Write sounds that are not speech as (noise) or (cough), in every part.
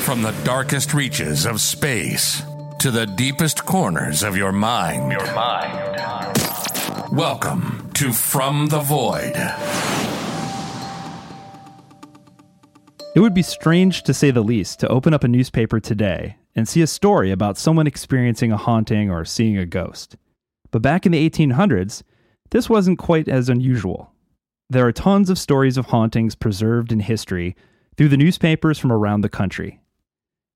From the darkest reaches of space to the deepest corners of your mind. Your mind. Welcome to From the Void. It would be strange, to say the least, to open up a newspaper today and see a story about someone experiencing a haunting or seeing a ghost. But back in the 1800s, this wasn't quite as unusual. There are tons of stories of hauntings preserved in history through the newspapers from around the country.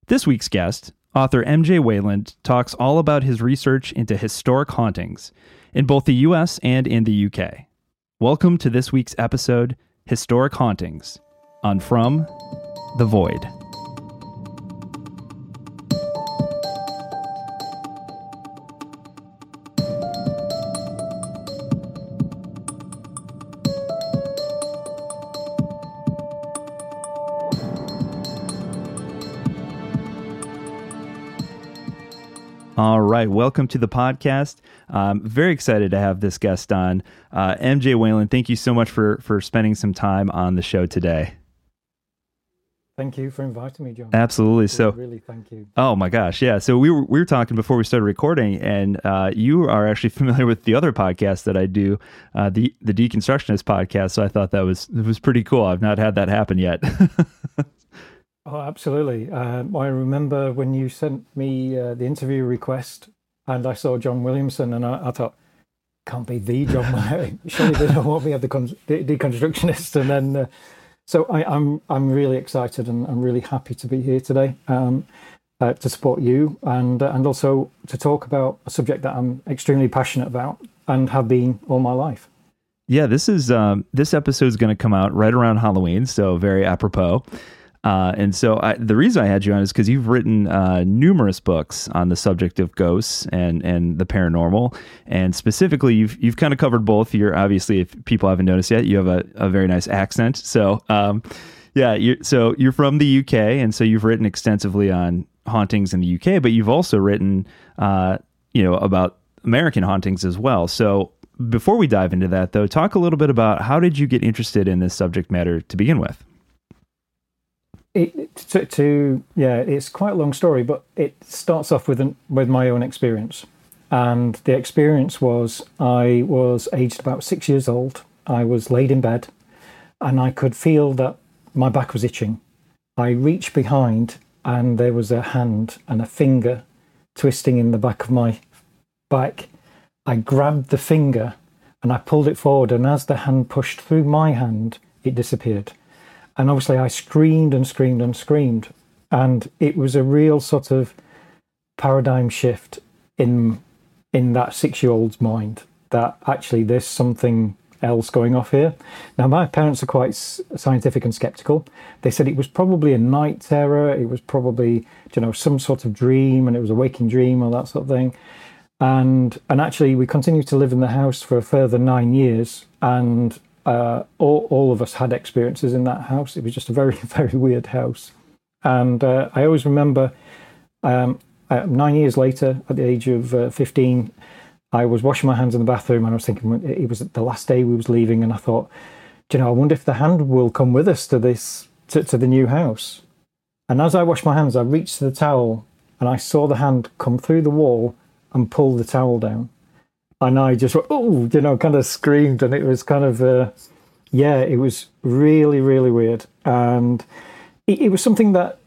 This week's guest, author MJ Wayland, talks all about his research into historic hauntings in both the US and in the UK. Welcome to this week's episode, Historic Hauntings, on From the Void. All right, welcome to the podcast. I'm very excited to have this guest on, uh, MJ Wayland. Thank you so much for for spending some time on the show today. Thank you for inviting me, John. Absolutely. So, really, thank you. Oh my gosh, yeah. So we were we were talking before we started recording, and uh, you are actually (laughs) familiar with the other podcast that I do, uh, the the Deconstructionist podcast. So I thought that was it was pretty cool. I've not had that happen yet. (laughs) Oh, absolutely. Um, I remember when you sent me uh, the interview request and I saw John Williamson and I, I thought, can't be the John. Williamson." (laughs) Surely they don't want me the, con- deconstructionist. And then, uh, so I, am I'm, I'm really excited and I'm really happy to be here today um, uh, to support you and uh, and also to talk about a subject that I'm extremely passionate about and have been all my life. Yeah, this is um, this episode is going to come out right around Halloween, so very apropos. Uh, and so I, the reason I had you on is because you've written uh, numerous books on the subject of ghosts and, and the paranormal, and specifically you've you've kind of covered both. You're obviously, if people haven't noticed yet, you have a, a very nice accent. So um, yeah, you're, so you're from the UK, and so you've written extensively on hauntings in the UK, but you've also written uh, you know about American hauntings as well. So before we dive into that, though, talk a little bit about how did you get interested in this subject matter to begin with it, to, to, yeah, it's quite a long story, but it starts off with an, with my own experience, and the experience was I was aged about six years old. I was laid in bed, and I could feel that my back was itching. I reached behind, and there was a hand and a finger twisting in the back of my back. I grabbed the finger and I pulled it forward, and as the hand pushed through my hand, it disappeared. And obviously, I screamed and screamed and screamed. And it was a real sort of paradigm shift in in that six year old's mind that actually there's something else going off here. Now, my parents are quite scientific and skeptical. They said it was probably a night terror, it was probably you know some sort of dream, and it was a waking dream or that sort of thing. And and actually, we continued to live in the house for a further nine years, and uh, all, all of us had experiences in that house. It was just a very, (laughs) very weird house. And uh, I always remember um, uh, nine years later, at the age of uh, 15, I was washing my hands in the bathroom and I was thinking it was the last day we was leaving. And I thought, you know, I wonder if the hand will come with us to this, to, to the new house. And as I washed my hands, I reached to the towel and I saw the hand come through the wall and pull the towel down and I just oh, you know, kind of screamed, and it was kind of, uh, yeah, it was really, really weird, and it, it, was something that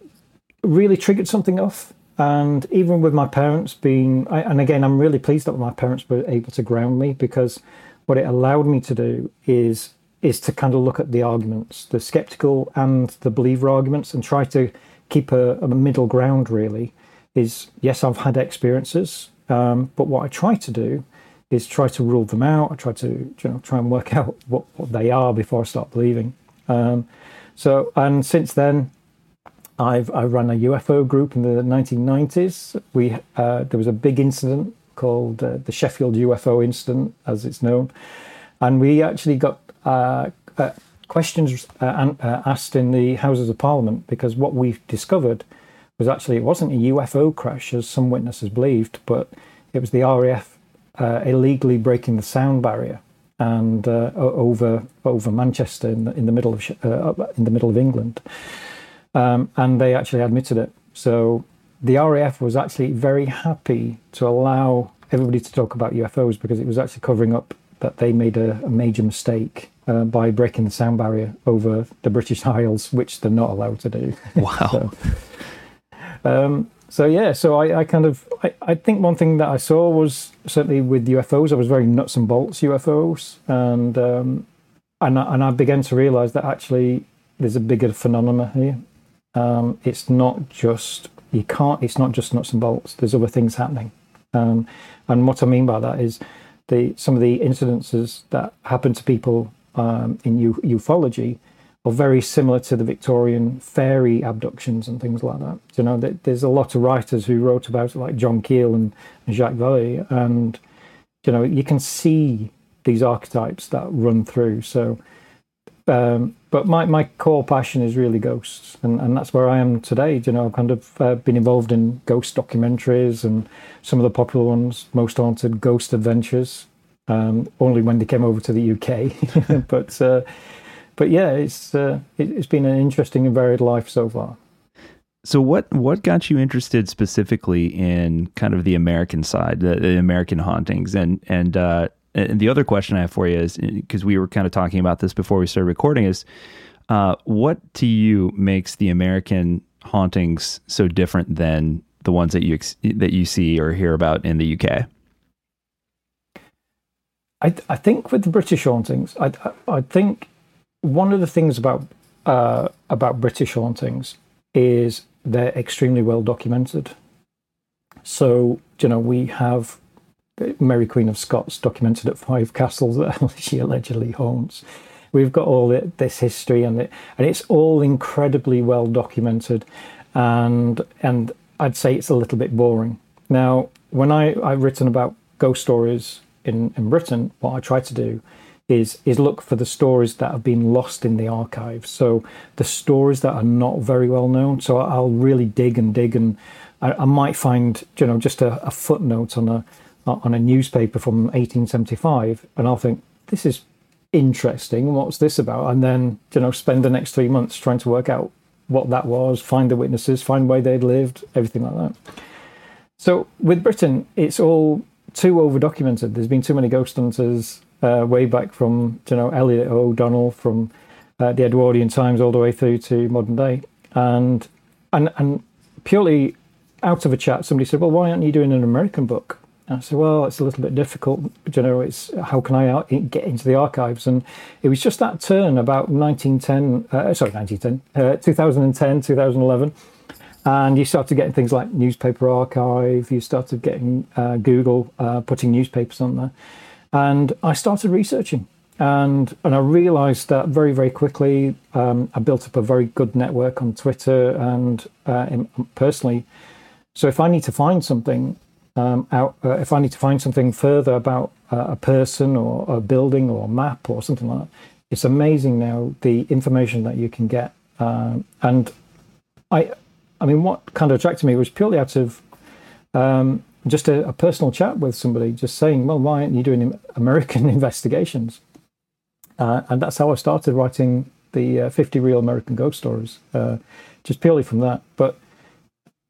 really triggered something off. And even with my parents being, I, and again, I'm really pleased that my parents were able to ground me because what it allowed me to do is is to kind of look at the arguments, the skeptical and the believer arguments, and try to keep a, a middle ground. Really, is yes, I've had experiences, um, but what I try to do is try to rule them out. I try to you know try and work (laughs) out what, what they are before I start believing. Um, so and since then, I've I ran a UFO group in the 1990s. We uh, there was a big incident called uh, the Sheffield UFO incident, as it's known, and we actually got uh, uh questions uh, uh, asked in the Houses of Parliament because what we discovered was actually it wasn't a UFO crash as some witnesses believed, but it was the RAF uh, illegally breaking the sound barrier and uh, over over Manchester in the, in the middle of uh, in the middle of England. um, and they actually admitted it. So the RAF was actually very happy to allow everybody to talk about UFOs because it was actually covering up that they made a, a major mistake uh, by breaking the sound barrier over the British (laughs) Isles, which they're not allowed to do. Wow. (laughs) so, um, so yeah, so I, I kind of I, I, think one thing that I saw was certainly with UFOs, I was very nuts and bolts UFOs, and um, and I, and I began to realise that actually there's a bigger phenomenon here. Um, it's not just you can't. It's not just nuts and bolts. There's other things happening, um, and what I mean by that is the some of the incidences that happen to people um, in u- ufology are very similar to the Victorian fairy abductions and things like that. You know, there's a lot of writers who wrote about it, like John Keel and, Jacques Vallée, and you know, you can see these archetypes that run through. So, um, but my, my core passion is really ghosts, and, and that's where I am today. You know, I've kind of uh, been involved in ghost documentaries and some of the popular ones, Most Haunted, Ghost Adventures, um, only when they came over to the UK. (laughs) but uh, but yeah, it's uh, it, has been an interesting and varied life so far. So what what got you interested specifically in kind of the American side, the, the American hauntings, and and uh, and the other question I have for you is because we were kind of talking about this before we started recording is uh, what to you makes the American hauntings so different than the ones that you that you see or hear about in the UK? I, I think with the British hauntings, I, I think one of the things about uh, about British hauntings is they're extremely well documented. So you know we have Mary Queen of Scots documented at five (laughs) castles that (laughs) she allegedly haunts. We've got all this history and it, and it's all incredibly well documented, and and I'd say it's a little bit boring. Now, when I I've written about ghost stories in, in Britain, what I try to do is is look for the stories that have been lost in the archives. So the stories that are not very well known. So I'll really dig and dig, and I, I might find you know just a, a, footnote on a on a newspaper from 1875, and I'll think this is interesting. What's this about? And then you know spend the next three months trying to work out what that was, find the witnesses, find where they'd lived, everything like that. So with Britain, it's all too over documented. There's been too many ghost hunters uh, way back from you know Elliott O'Donnell from uh, the Edwardian times all the way through to modern day, and and and purely out of a chat, somebody said, "Well, why aren't you doing an American book?" And I said, "Well, it's a little bit difficult. You know, it's how can I get into the archives?" And it was just that turn about 1910, uh, sorry, 1910, uh, 2010, 2011 and you started getting things like newspaper archive you started getting uh, google uh, putting newspapers on there and i started researching. And and i realized that very very quickly um, i built up a very good network on twitter and uh, personally. So if i need to find something um, out uh, if i need to find something further about uh, a person or a building or a map or something like that it's amazing now the information that you can get. Um, and i I mean, what kind of attracted me was purely out of um, just a, a, personal chat with somebody, just saying, "Well, why aren't you doing American (laughs) investigations?" Uh, and that's how I started writing the uh, 50 real American ghost stories, uh, just purely from that. But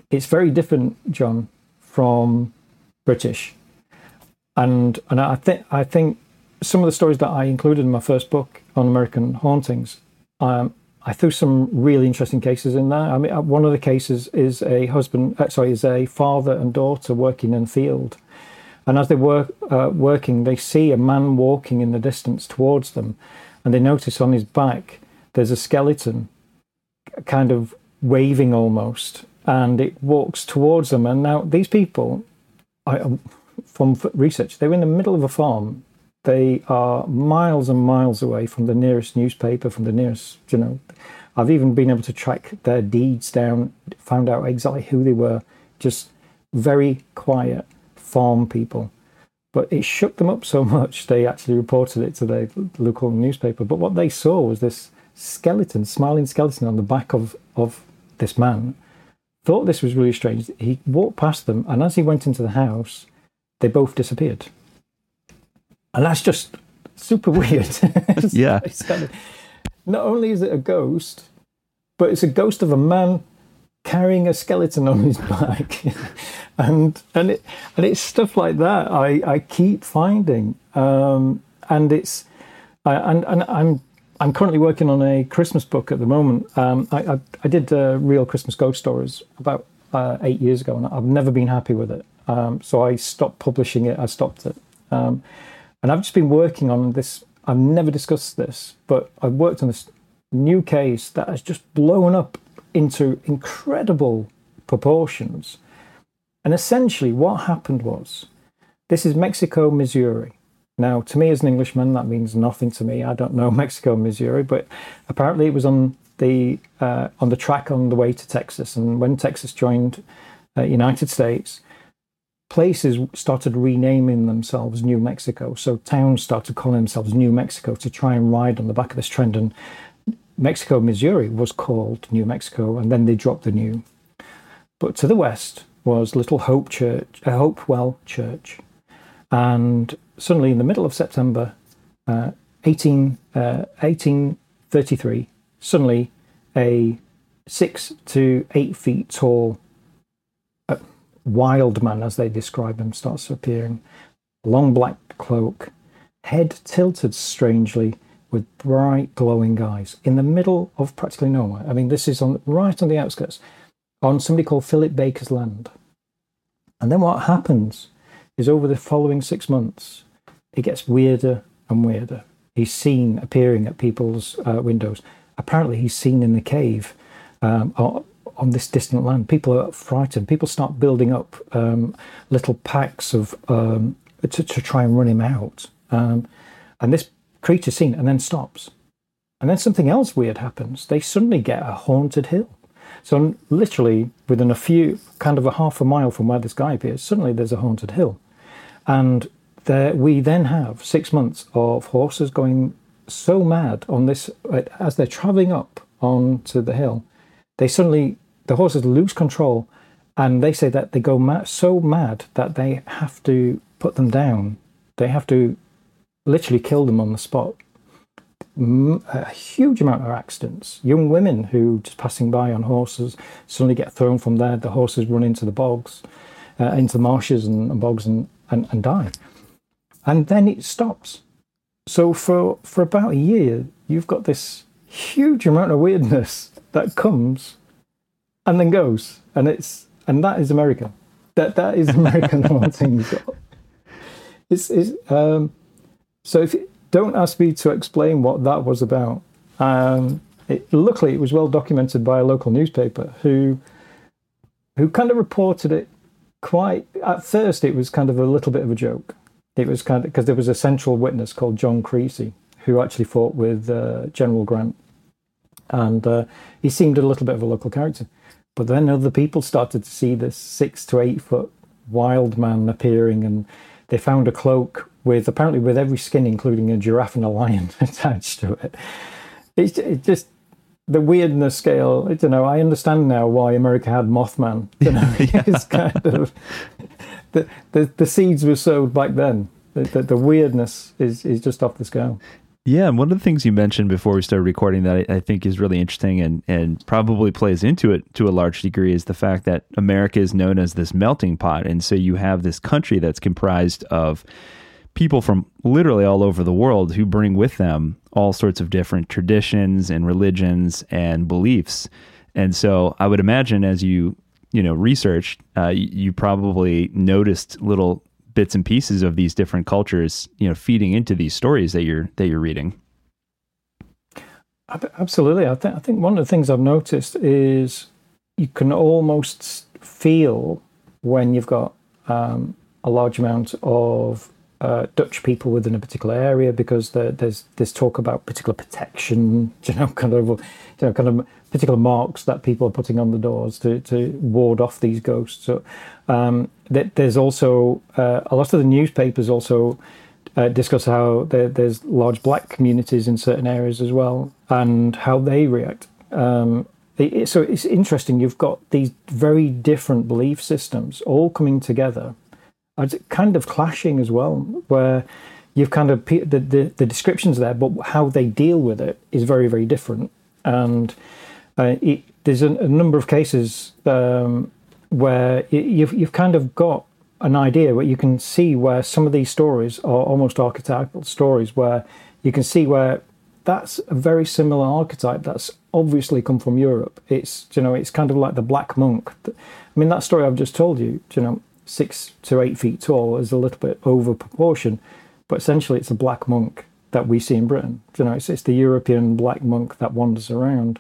it's very different, John, from British, and and I think I think some of the stories that I included in my first book on American hauntings. Um, I threw some really interesting cases in there. I mean, uh, one of the cases is a husband, uh, sorry, is a father and daughter working in a field, and as they work uh, working, they see a man walking in the distance towards them, and they notice on his back there's a skeleton, kind of waving almost, and it walks towards them. And now these people, I, um, from research, they were in the middle of a farm they are miles and miles away from the nearest newspaper, from the nearest, you know. I've even been able to track their deeds down, found out exactly who they were. Just very quiet farm people. But it shook them up so (laughs) much, they actually reported it to their local newspaper. But what they saw was this skeleton, smiling skeleton on the back of, of this man. Thought this was really strange. He walked past them, and as he went into the house, they both disappeared and that's just super weird. (laughs) yeah, kind of, not only is it a ghost, but it's a ghost of a man carrying a skeleton on his back, (laughs) and and it and it's stuff like that. I I keep finding, um, and it's, I, and and I'm I'm currently working on a Christmas book at the moment. Um, I, I, I did uh, real Christmas ghost stories about uh, eight years ago, and I've never been happy with it. Um, so I stopped publishing it. I stopped it, um, and I've just been working on this. I've never discussed this, but I've worked on this new case that has just blown up into incredible proportions. And essentially, what happened was this is Mexico, Missouri. Now, to me as an Englishman, that means nothing to me. I don't know (laughs) Mexico, Missouri, but apparently it was on the uh, on the track on the way to Texas. And when Texas joined uh, United States, places started renaming themselves New Mexico. So towns started calling themselves New Mexico to try and ride on the back of this trend. And Mexico, Missouri was called New Mexico, and then they dropped the new. But to the west was Little Hope Church, uh, Hopewell Church, and suddenly in the middle of September, uh, 18, uh, 1833, suddenly a six to eight feet tall wild man, as they describe him, starts appearing. Long black cloak, head tilted strangely, with bright glowing eyes in the middle of practically nowhere. I mean, this is on right on the outskirts, on somebody called Philip Baker's land. And then what happens is over the following six months, it gets weirder and weirder. He's seen appearing at people's uh, windows. Apparently, he's seen in the cave um, on this distant land. People are frightened. People start building up um, little packs of um, to, to, try and run him out. Um, and this creature's seen and then stops. And then something else weird happens. They suddenly get a haunted hill. So literally within a few, kind of a half a mile from where this guy appears, suddenly there's a haunted hill. And there, we then have six months of horses going so mad on this as they're traveling up onto the hill. They suddenly the horses lose control, and they say that they go mad, so mad that they have to put them down. They have to literally kill them on the spot. A huge amount of accidents. Young women who just passing by on horses suddenly get thrown from there. The horses run into the bogs, uh, into the marshes and, and bogs, and, and, and die and then it stops. So for for about a year, you've got this huge amount of weirdness that comes and then goes, and it's and that is America. That that is American (laughs) haunting. It's, it's um, so if don't ask me to explain what that was about. Um, it, luckily, it was well documented by a local newspaper who who kind of reported it quite. At first, it was kind of a little bit of a joke it was kind of because there was a central witness called John Creasy who actually fought with uh, General Grant, and uh, he seemed a little bit of a local character. But then other people started to see this six to eight foot wild man appearing, and they found a cloak with apparently with every skin, including a giraffe and a lion, (laughs) attached to it. It's it just the weirdness scale. I don't know. I understand now why America had Mothman. You know, (laughs) it's kind of the, the, the seeds were sowed back then. The, the, the, weirdness is, is just off the scale. Yeah, and one of the things you mentioned before we started recording that I, I think is really interesting and, and probably plays into it to a large degree is the fact that America is known as this melting pot. And so you have this country that's comprised of people from literally all over the world who bring with them all sorts of different traditions and religions and beliefs. And so I would imagine as you you know researched, uh, you, you probably noticed little bits and pieces of these different cultures, you know, feeding into these stories that you're that you're reading. Absolutely, I think I think one of the things I've noticed is you can almost feel when you've got um, a large amount of uh, Dutch people within a particular area because there's there's talk about particular protection, (laughs) you know, kind of you know, kind of particular marks that people are putting on the doors to, to ward off these ghosts. So um, there's also uh, a lot of the newspapers also uh, discuss how there, there's large black communities in certain areas as well and how they react. Um, it, so it's interesting. You've got these very different belief systems all coming together, it's kind of clashing as well, where you've kind of the, the, the descriptions there, but how they deal with it is very very different. And Uh, it, there's a, a, number of cases um, where you've you've kind of got an idea where you can see where some of these stories are almost archetypal stories where you can see where that's a very similar archetype that's obviously come from Europe. It's you know it's kind of like the black monk. I mean that story I've just told you, you know, six to eight feet tall is a little bit over proportion, but essentially it's a black monk that we see in Britain. You know, it's, it's the European black monk that wanders around.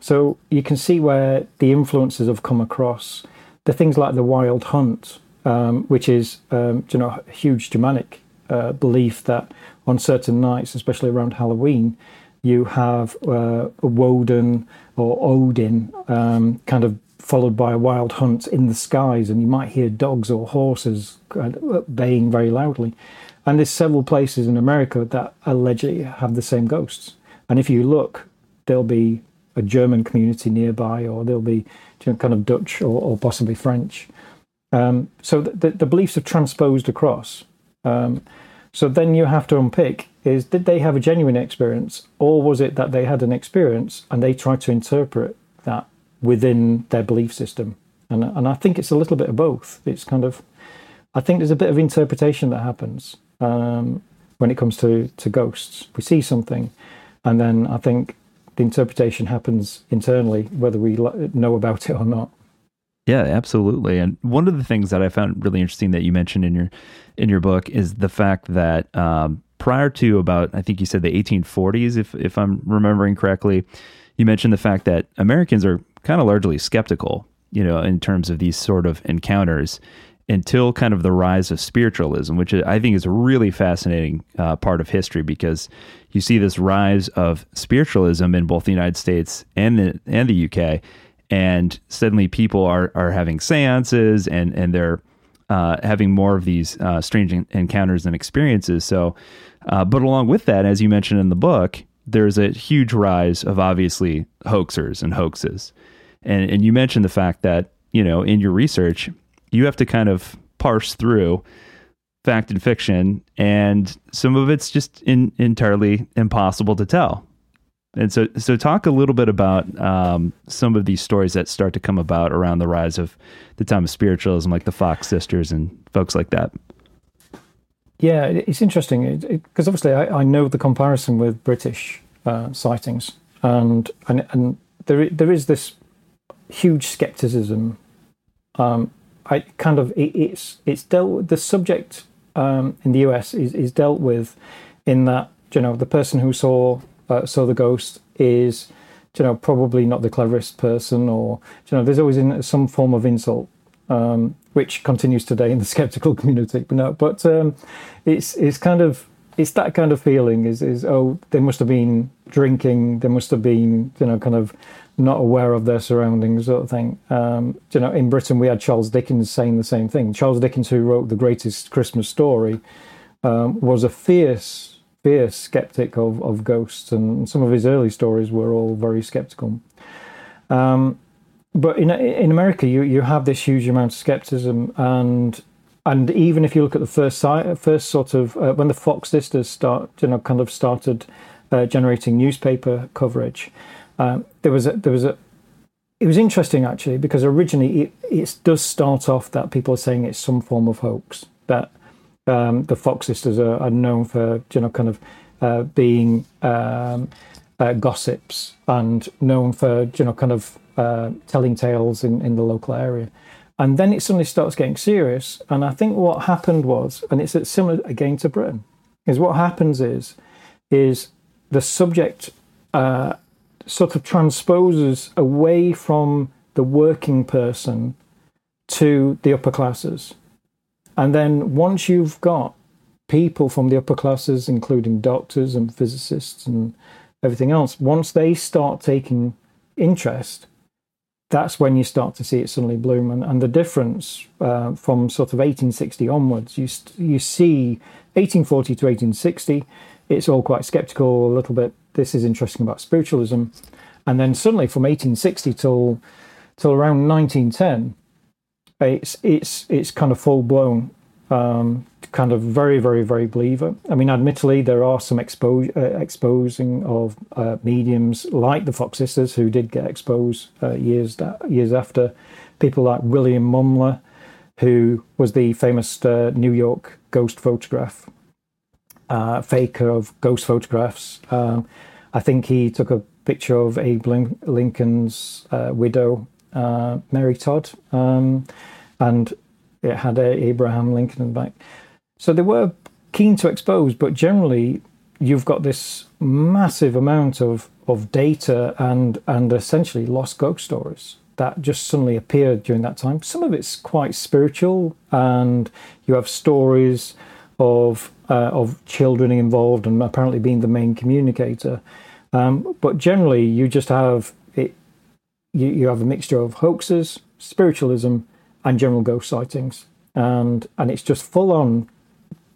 So you can see where the influences have come across. The things like the wild hunt, um, which is um, you know a huge Germanic uh, belief that on certain nights, especially around Halloween, you have uh, Woden or Odin um, kind of followed by a wild hunt in the skies, and you might hear dogs or horses baying very loudly. And there's several places in America that allegedly have the same ghosts. And if you look, there'll be a German community nearby, or there'll be kind of Dutch or, or possibly French. Um, so the, the, beliefs have transposed across. Um, so then you have to unpick is did they have a genuine experience, or was it that they had an experience and they tried to interpret that within their belief system? And, and I think it's a little bit of both. It's kind of, I think there's a bit of interpretation that happens um, when it comes to, to ghosts. We see something, and then I think the interpretation happens internally, whether we know about it or not. Yeah, absolutely. And one of the things that I found really interesting that you mentioned in your in your book is the fact that um, prior to about I think you said the 1840s, if if I'm remembering correctly, you mentioned the fact that Americans are kind of largely skeptical, you know, in terms of these sort of encounters until kind of the rise of spiritualism, which I think is a really fascinating uh, part of history because you see this rise of spiritualism in both the United States and the and the UK, and suddenly people are are having seances and and they're uh, having more of these uh, strange encounters and experiences. So, uh, but along with that, as you mentioned in the book, there's a huge rise of obviously hoaxers and hoaxes, and and you mentioned the fact that you know in your research you have to kind of parse through fact and fiction, and some of it's just in, entirely impossible to tell. And so, so talk a little bit about um, some of these stories that start to come about around the rise of the time of spiritualism, like the Fox sisters and folks like that. Yeah, it's interesting because obviously I, I, know the comparison with British uh, sightings, and and and there there is this huge skepticism um, I kind of it, it's it's dealt the subject um, in the US is, is dealt with in that you know the person who saw uh, saw the ghost is you know probably not the cleverest person or you know there's always in some form of insult um, which continues today in the (laughs) skeptical community but no but um, it's it's kind of it's that kind of feeling is is oh they must have been drinking they must have been you know kind of not aware of their surroundings, sort of thing. Um, you know, in Britain we had Charles Dickens saying the same thing. Charles Dickens, who wrote the greatest Christmas story, um, was a fierce, fierce skeptic of, of ghosts, and some of his early stories were all very skeptical. Um, but in in America, you you have this huge amount of skepticism, and and even if you look at the first first sort of uh, when the Fox sisters start, you know, kind of started uh, generating newspaper coverage um, there was a, there was a it was interesting actually because originally it, it does start off that people are saying it's some form of hoax that um, the Fox sisters are, are, known for you know kind of uh, being um, uh, gossips and known for you know kind of uh, telling tales in, in the local area. And then it suddenly starts getting serious. And I think what happened was, and it's similar again to Britain, is what happens is, is the subject uh, sort of transposes away from the working person to the upper classes. And then once you've got people from the upper classes, including doctors and physicists and everything else, once they start taking interest, that's when you start to see it suddenly bloom. And, and the difference uh, from sort of 1860 onwards, you, you see 1840 to 1860, it's all quite skeptical, a little bit this is interesting about spiritualism. And then suddenly from 1860 till till around 1910, it's it's it's kind of full blown. um, kind of very, very, very believer. I mean, admittedly, there are some expo- uh, exposing of uh, mediums like the Fox sisters who did get exposed uh, years years after. People like William Mumler, who was the famous uh, New York ghost photograph uh, faker of ghost photographs. Um, I think he took a picture of Abe Lincoln's uh, widow, Mary Todd, um, and it had Abraham Lincoln in the back. So they were keen to expose, but generally you've got this massive amount of, of data and and essentially lost ghost stories that just suddenly appeared during that time. Some of it's quite spiritual, and you have stories of uh, of children involved and apparently being the main communicator. Um, but generally, you just have it. You, you have a mixture of hoaxes, spiritualism, and general ghost sightings, and and it's just full on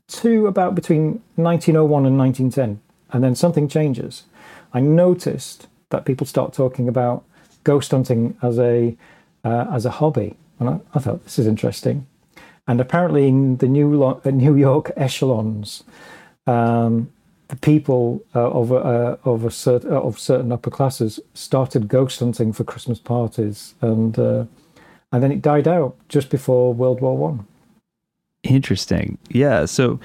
to about between 1901 and 1910, and then something changes. I noticed that people start talking about ghost hunting as a uh, as a hobby, and I, I, thought this is interesting. And apparently, in the New Lo- uh, New York echelons, um, the people uh, of uh, of cert- uh, of certain upper classes started ghost hunting for Christmas parties, and uh, and then it died out just before World War One. Interesting. Yeah. So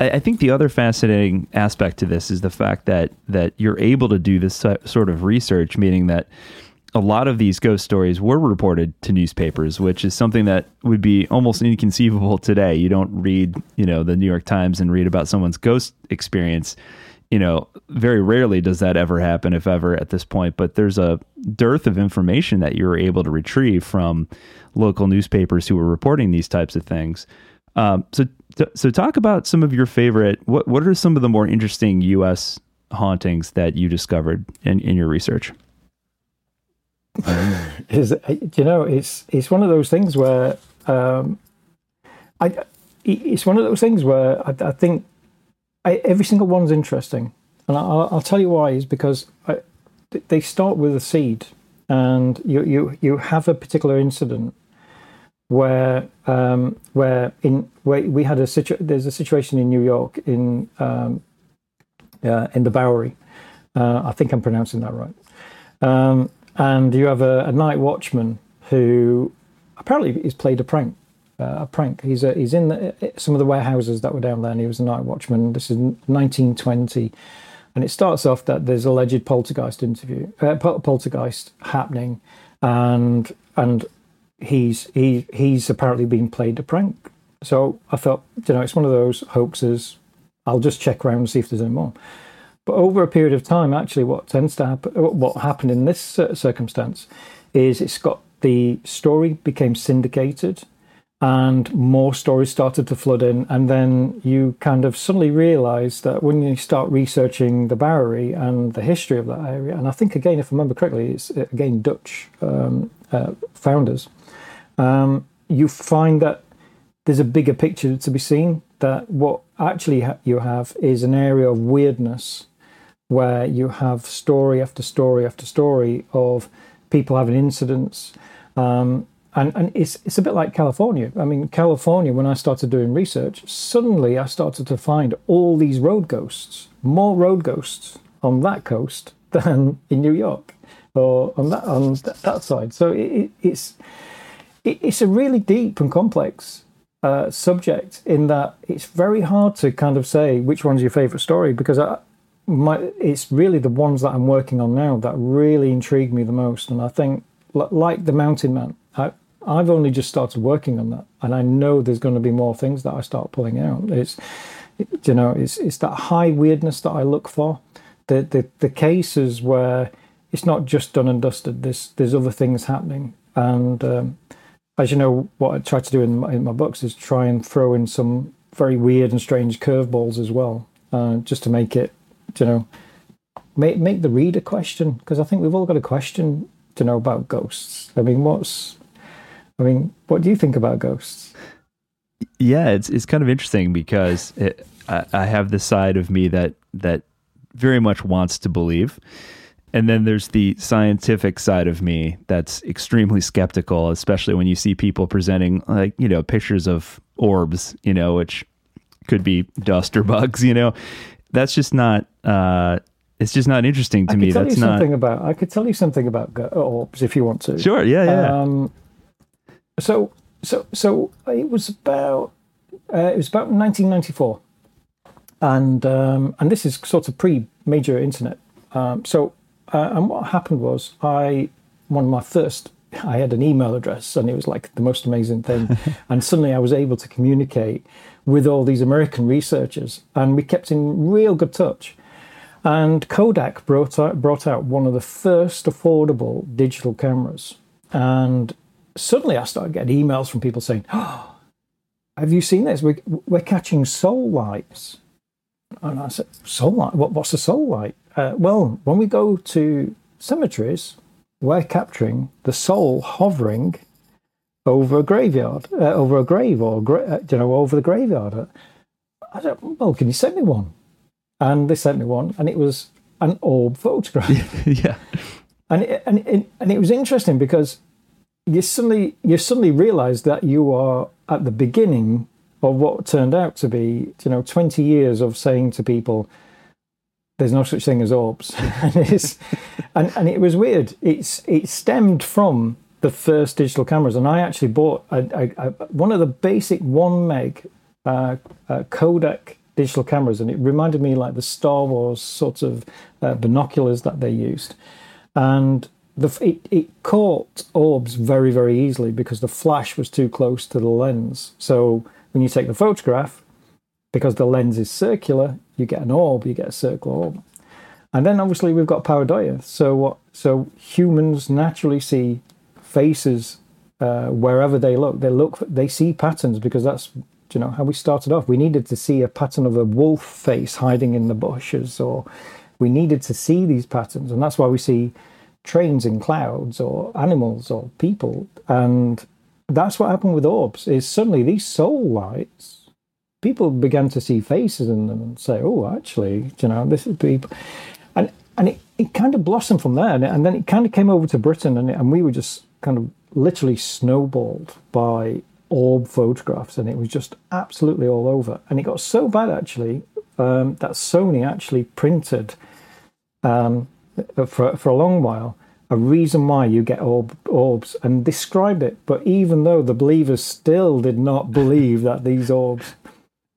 I, I think the other fascinating aspect to this is the fact that that you're able to do this sort of research, meaning that a lot of these ghost stories were reported to newspapers, which is something that would be almost inconceivable today. You don't read, you know, the New York Times and read about someone's ghost experience. You know, very rarely does that ever happen, if ever, at this point. But there's a dearth of information that you were able to retrieve from local newspapers who were reporting these types of things. Um, so, so talk about some of your favorite. What what are some of the more interesting U.S. hauntings that you discovered in, in your research? (laughs) is you know it's it's one of those things where um, I it's one of those things where I, I think I, every single one's interesting, and I'll, I'll, tell you why is because I, they start with a seed, and you you you have a particular incident where um, where in where we had a situ- there's a situation in New York in um, uh, in the Bowery. Uh, I think I'm pronouncing that right. Um, and you have a, a, night watchman who apparently is played a prank. Uh, a prank. He's a, he's in the, some of the warehouses that were down there, and he was a night watchman. This is 1920, and it starts off that there's alleged poltergeist interview, uh, poltergeist happening, and and he's he he's apparently been played a prank. So I thought, you know, it's one of those hoaxes. I'll just check around and see if there's any more. But over a period of time, actually, what tends to happen, what happened in this circumstance, is it's got the story became syndicated, and more stories started to flood in, and then you kind of suddenly realise that when you start researching the Bowery and the history of that area, and I think again, if I remember correctly, it's again Dutch um, uh, founders um, you find that there's a bigger picture to be seen. That what actually ha- you have is an area of weirdness where you have story after story after story of people having incidents. Um, and, and it's, it's a bit like California. I mean, California, when I started doing research, suddenly I started to find all these road ghosts, more road ghosts on that coast (laughs) than in New York or on that, on that side. So it, it's, it's a really deep and complex uh, subject in that it's very hard to kind of say which one's your favorite story because I, my, it's really the ones that I'm working on now that really intrigue me the most. And I think, like the Mountain Man, I, I've only just started working on that, and I know there's going to be more things that I start pulling out. It's, it, you know, it's it's that high weirdness that I look for. The the the cases where it's not just done and dusted. There's there's other things happening, and um, as you know, what I try to do in my, in my books is try and throw in some very weird and strange curveballs as well, uh, just to make it, you know, make make the reader question because I think we've all got a question to know about ghosts. I mean, what's, I mean, what do you think about ghosts? Yeah, it's it's kind of interesting because it, I, I have this side of me that that very much wants to believe And then there's the scientific side of me that's extremely skeptical, especially when you see people presenting like, you know, pictures of orbs, you know, which could be dust or bugs, you know. That's just not uh it's just not interesting to I me. Tell That's you not something about I could tell you something about orbs if you want to. Sure, yeah, yeah. Um, so so so it was about uh, it was about 1994, and um, and this is sort of pre major internet. Um, so uh, and what happened was I one of my first I had an email address and it was like the most amazing thing, (laughs) and suddenly I was able to communicate with all these American researchers, and we kept in real good touch. And Kodak brought out, brought out one of the first affordable digital cameras. And suddenly I started getting emails from people saying, oh, Have you seen this? We're, we're catching soul lights. And I said, Soul light? What, what's a soul light? Uh, well, when we go to cemeteries, we're capturing the soul hovering over a graveyard, uh, over a grave, or uh, you know, over the graveyard. I said, "Well, can you send me one?" And they sent me one, and it was an orb photograph. (laughs) yeah, and it, and it, and it was interesting because you suddenly you suddenly realise that you are at the beginning of what turned out to be, you know, twenty years of saying to people, "There's no such thing as orbs," (laughs) and, and and it was weird. It's it stemmed from the first digital cameras, and I actually bought one of the basic one meg uh, uh, Kodak digital cameras, and it reminded me like the Star Wars sort of uh, binoculars that they used, and the, it, it caught orbs very very easily because the flash was too close to the lens. So when you take the photograph, because the lens is circular, you get an orb, you get a circular orb. And then obviously we've got pareidolia. So what? So humans naturally see faces uh, wherever they look. They look, they see patterns because that's you know how we started off. We needed to see a pattern of a wolf face hiding in the bushes, or we needed to see these patterns, and that's why we see trains in clouds, or animals, or people, and that's what happened with orbs. Is suddenly these soul lights, people began to see faces in them and say, "Oh, actually, you know, this is people," and and it, it kind of blossomed from there, and, and then it kind of came over to Britain, and, and we were just kind of literally snowballed by orb photographs, and it was just absolutely all over. And it got so bad actually um, that Sony actually printed um, for for a long while a reason why you get orb, orbs and described it. But even though the believers still did not (laughs) believe that these orbs,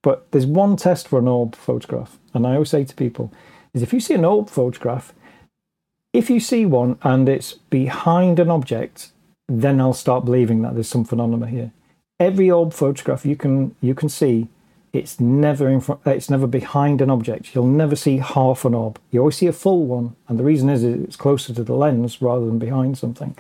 but there's one test for an orb photograph, and I always say to people is if you see an orb photograph. If you see one and it's behind an object, then I'll start believing that there's some phenomena here every orb photograph you can you can see it's never in front it's never behind an object. You'll never see half an orb. You always see a full one and the reason is it's closer to the lens rather than behind something.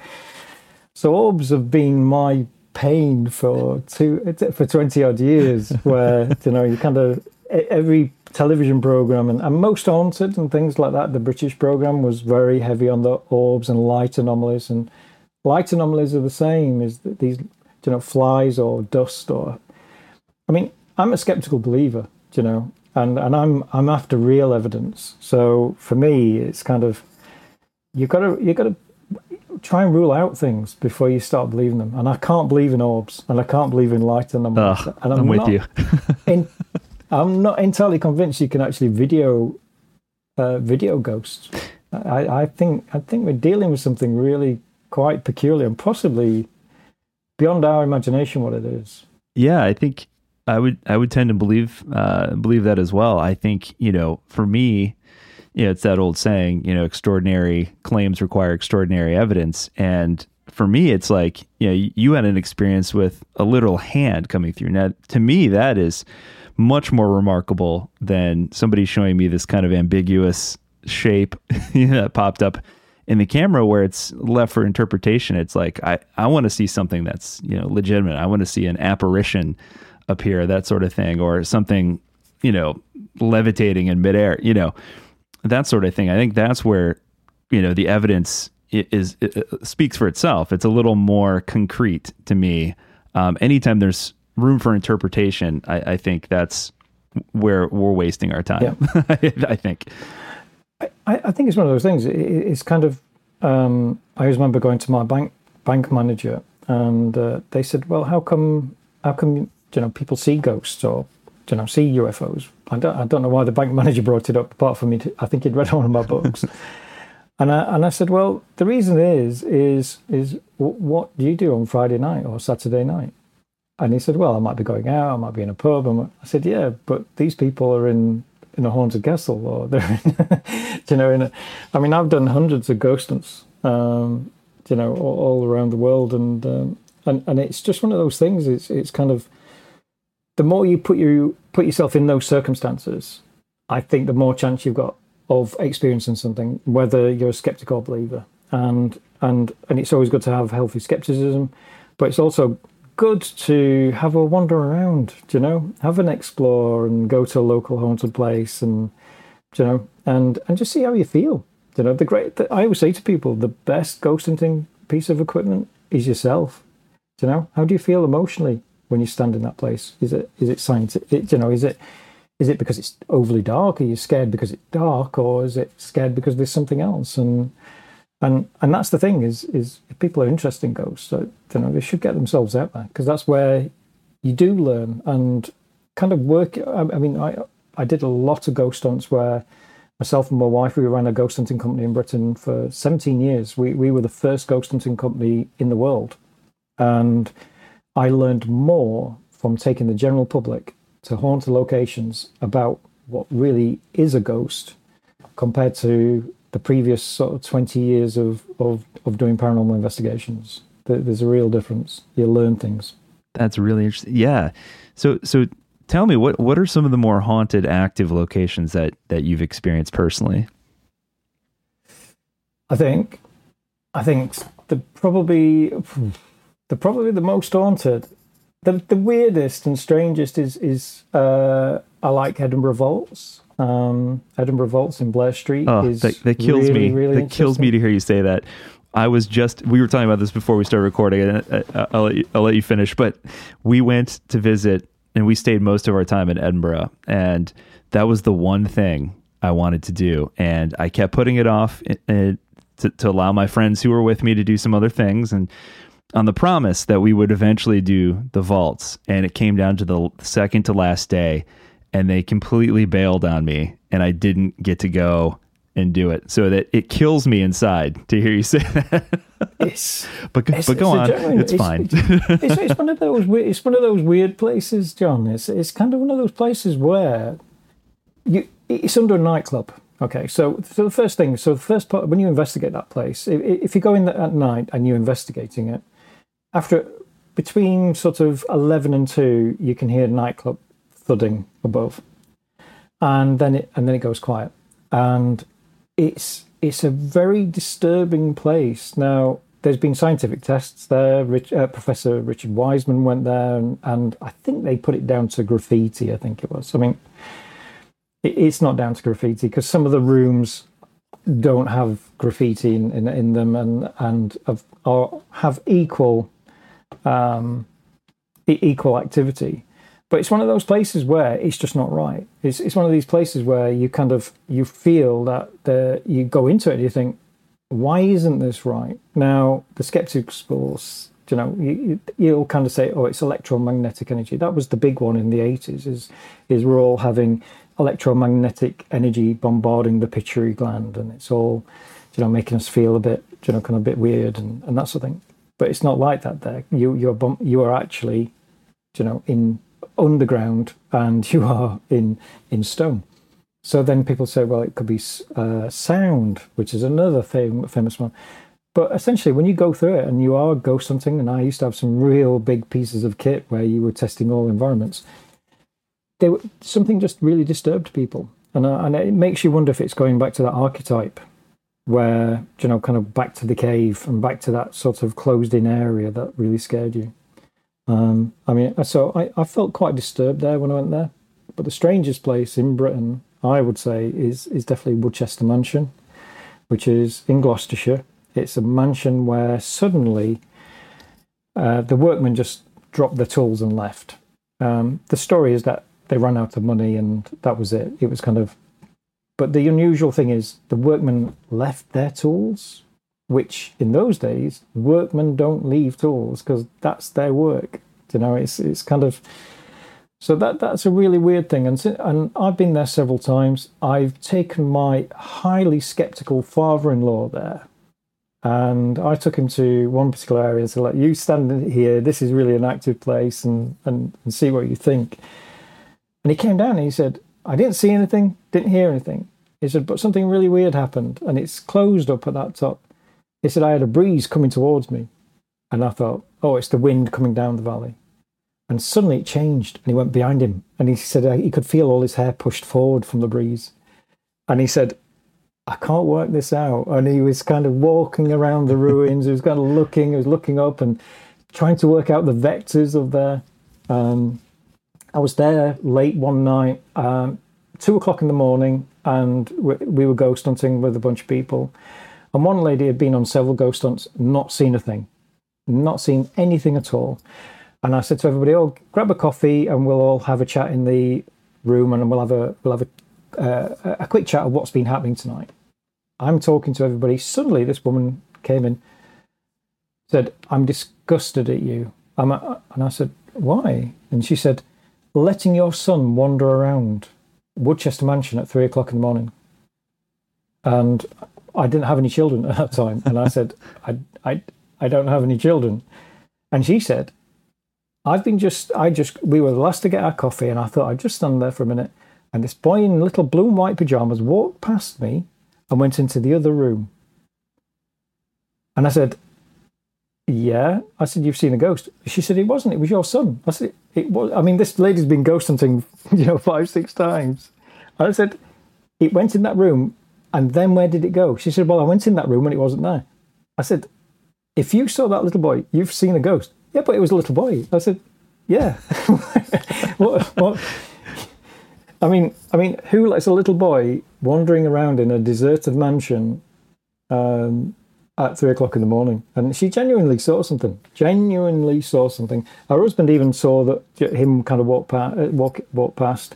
So orbs have been my pain for two for 20 odd years (laughs) where you know you kind of every television program and, and most haunted and things like that the british program was very heavy on the orbs and light anomalies. And light anomalies are the same as these you know, flies or dust or. I mean, I'm a skeptical believer, you know, and and I'm I'm after real evidence. So for me, it's kind of you got to you got to try and rule out things before you start believing them. And I can't believe in orbs, and I can't believe in light and, Ugh, and I'm, I'm with you. in, (laughs) I'm not entirely convinced you can actually video uh, video ghosts. I, I think I think we're dealing with something really quite peculiar and possibly beyond our imagination what it is. Yeah, I think I would I would tend to believe uh, believe that as well. I think you know for me, you know, it's that old saying, you know, extraordinary claims require extraordinary evidence, and for me, it's like you know you had an experience with a literal hand coming through. Now, to me, that is much more remarkable than somebody showing me this kind of ambiguous shape (laughs) that popped up in the camera where it's left for interpretation it's like i i want to see something that's you know legitimate. I want to see an apparition appear that sort of thing or something you know levitating in midair you know that sort of thing. I think that's where you know the evidence is, is speaks for itself. It's a little more concrete to me. Um, anytime there's room for interpretation I, I think that's where we're wasting our time yeah. (laughs) i think I, I think it's one of those things. It, it's kind of. Um, I always remember going to my bank bank manager, and uh, they said, "Well, how come how come you know people see ghosts or you know see UFOs?" I don't I don't know why the bank (laughs) manager brought it up. Apart from me, I think he'd read one of my books. (laughs) And I, and I said, well, the reason is, is, is what do you do on Friday night or Saturday night? And he said, well, I might be going out, I might be in a pub. And I said, yeah, but these people are in, in a haunted castle or (laughs) they're in, you know, in a, I mean, I've done hundreds of ghost hunts, um, you know, all, all, around the world. And, um, and, and it's just one of those things. It's, it's kind of, the more you put you put yourself in those circumstances, I think the more chance you've got of experiencing something, whether you're a skeptic or believer. And and and it's always good to have healthy skepticism, but it's also good to have a wander around. You know, have an explore and go to a local haunted place, and you know, and and just see how you feel. You know, the great. The, I always say to people, the best ghost hunting piece of equipment is yourself. You know, how do you feel emotionally when you stand in that place? Is it is it science? It, you know, is it is it because it's overly dark? Are you scared because it's dark, or is it scared because there's something else? And and and that's the thing is is if people are interested in ghosts, so, you know, they should get themselves out there because that's where you do learn and kind of work. I, I mean, I I did a lot of ghost hunts where myself and my wife we ran a ghost hunting company in Britain for 17 years. We we were the first ghost hunting company in the world, and I learned more from taking the general public to haunted locations about what really is a ghost compared to the previous sort of 20 years of, of, of doing paranormal investigations. There's a real difference. You learn things. That's really interesting. Yeah. So, so tell me what, what are some of the more haunted active locations that, that you've experienced personally? I think, I think the probably, the probably the most haunted the the weirdest and strangest is is uh, I like Edinburgh Vaults. Um, Edinburgh Vaults in Blair Street. Oh, that, that kills really, me. Really that kills me to hear you say that. I was just we were talking about this before we started recording. And I'll let you, I'll let you finish. But we went to visit and we stayed most of our time in Edinburgh, and that was the one thing I wanted to do, and I kept putting it off eh, to, to allow my friends who were with me to do some other things and on the promise that we would eventually do the vaults. And it came down to the second to last day, and they completely bailed on me, and I didn't get to go and do it. So that it kills me inside to hear you (laughs) say that. It's, but it's, but go on, it's, it's fine. It's, it's, one of those it's one of those weird places, John. It's it's kind of one of those places where you it's under a nightclub. Okay, so, so the first thing, so the first part when you investigate that place, if, if you go in at night and you're investigating it, after between sort of 11 and 2 you can hear nightclub thudding above. And then it and then it goes quiet. And it's it's a very disturbing place. Now there's been scientific tests there. Rich, uh, professor richard wiseman went there and, and, i think they put it down to graffiti i think it was. I mean it, it's not down to graffiti because some of the rooms don't have graffiti in, in, in them and and have, are, have equal um, equal activity. But it's one of those places where it's just not right. It's it's one of these places where you kind of you feel that the you go into it and you think, why isn't this right? Now the skeptics will, you know, you, you'll kind of say, oh, it's electromagnetic energy. That was the big one in the eighties. Is is we're all having electromagnetic energy bombarding the pituitary gland, and it's all, you know, making us feel a bit, you know, kind of a bit weird and, and that sort of thing but it's not like that there. You you're you are actually, you know, in underground and you are in in stone. So then people say, well, it could be uh, sound, which is another fam- famous one. But essentially, when you go through it and you are ghost hunting, and I used to have some real big pieces of kit where you were testing all environments, they were, something just really disturbed people, and uh, and it makes you wonder if it's going back to that archetype where you know kind of back to the cave and back to that sort of closed in area that really scared you um, i mean so I, I felt quite disturbed there when i went there. But the strangest place in britain i would say is is definitely woodchester mansion which is in gloucestershire. It's a mansion where suddenly uh, the workmen just dropped their tools and left. Um, the story is that they ran out of money and that was it. It was kind of But the unusual thing is the workmen left their tools, which in those days workmen don't leave tools because that's their work. You know, it's it's kind of so that that's a really weird thing. And and I've been there several times. I've taken my highly skeptical father-in-law there and I took him to one particular area and said, "Like you stand here. This is really an active place, and, and and see what you think." And he came down and he said, "I didn't see anything, didn't hear anything." He said, "But something really weird happened, and it's closed up at that top." He said, "I had a breeze coming towards me, and I thought, oh, it's the wind coming down the valley." And suddenly it changed, and he went behind him, and he said he could feel all his hair pushed forward from the breeze. And he said, I can't work this out. And he was kind of walking around the ruins. he was kind of looking, he was looking up and trying to work out the vectors of there. Um, I was there late one night, um, two o'clock in the morning, and we, we, were ghost hunting with a bunch of people. And one lady had been on several ghost hunts, not seen a thing, not seen anything at all. And I said to everybody, "Oh, grab a coffee, and we'll all have a chat in the room, and we'll have a we'll have a uh, a quick chat of what's been happening tonight. I'm talking to everybody. Suddenly, this woman came in, said, I'm disgusted at you. I'm a, and I said, Why? And she said, Letting your son wander around Woodchester Mansion at three o'clock in the morning. And I didn't have any children at that time. And I said, (laughs) I, I, I don't have any children. And she said, I've been just, I just, we were the last to get our coffee, and I thought I'd just stand there for a minute and this boy in little blue and white pajamas walked past me and went into the other room. And I said, Yeah. I said, You've seen a ghost. She said, It wasn't. It was your son. I said, It was. I mean, this lady's been ghost hunting, (laughs) you know, five, six times. And I said, It went in that room. And then where did it go? She said, Well, I went in that room and it wasn't there. I said, If you saw that little boy, you've seen a ghost. Yeah, but it was a little boy. I said, Yeah. (laughs) what, what, I mean, I mean, who lets a little boy wandering around in a deserted mansion um, at three o'clock in the morning? And she genuinely saw something. Genuinely saw something. Her husband even saw that him kind of walk past, uh, walk walk past,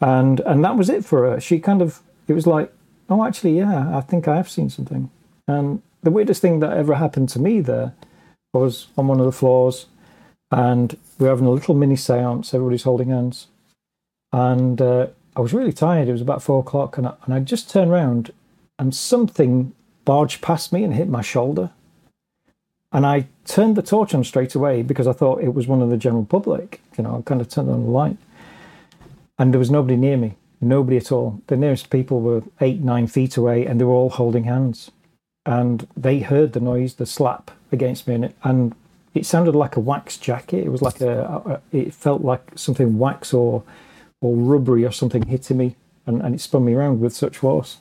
and and that was it for her. She kind of it was like, oh, actually, yeah, I think I have seen something. And the weirdest thing that ever happened to me there was on one of the floors, and we we're having a little mini séance. Everybody's holding hands and uh, I was really tired. It was about four o'clock, and I, and I just turned around, and something barged past me and hit my shoulder. And I turned the torch on straight away because I thought it was one of the general public. You know, I kind of turned on the light, and there was nobody near me, nobody at all. The nearest people were eight, nine feet away, and they were all holding hands. And they heard the noise, the slap against me, and it, and it sounded like a wax jacket. It was like a, a it felt like something wax or or rubbery or something hitting me, and, and it spun me around with such force.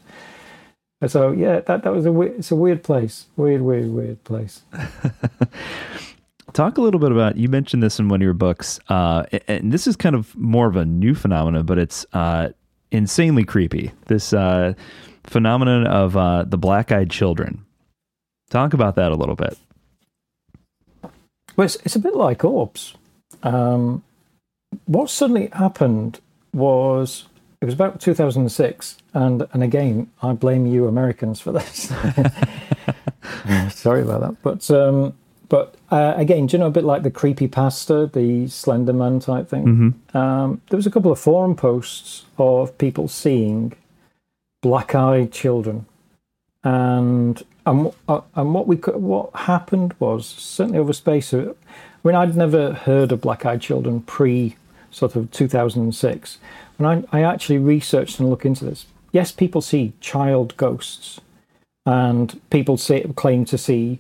And so yeah, that that was a it's a weird place, weird, weird, weird place. (laughs) Talk a little bit about you mentioned this in one of your books, uh, and this is kind of more of a new phenomenon, but it's uh, insanely creepy. This uh, phenomenon of uh, the black-eyed children. Talk about that a little bit. Well, it's, it's a bit like orbs. Um, what suddenly happened was it was about 2006, and and again, I blame you Americans for this. (laughs) Sorry about that, but um, but uh, again, do you know a bit like the creepy pasta, the Slender Man type thing? Mm-hmm. Um, there was a couple of forum posts of people seeing black-eyed children, and and uh, and what we could, what happened was certainly over space. I mean, I'd never heard of black-eyed children pre sort of 2006 when I, I actually researched and looked into this, yes, people see child ghosts, and people say, claim to see,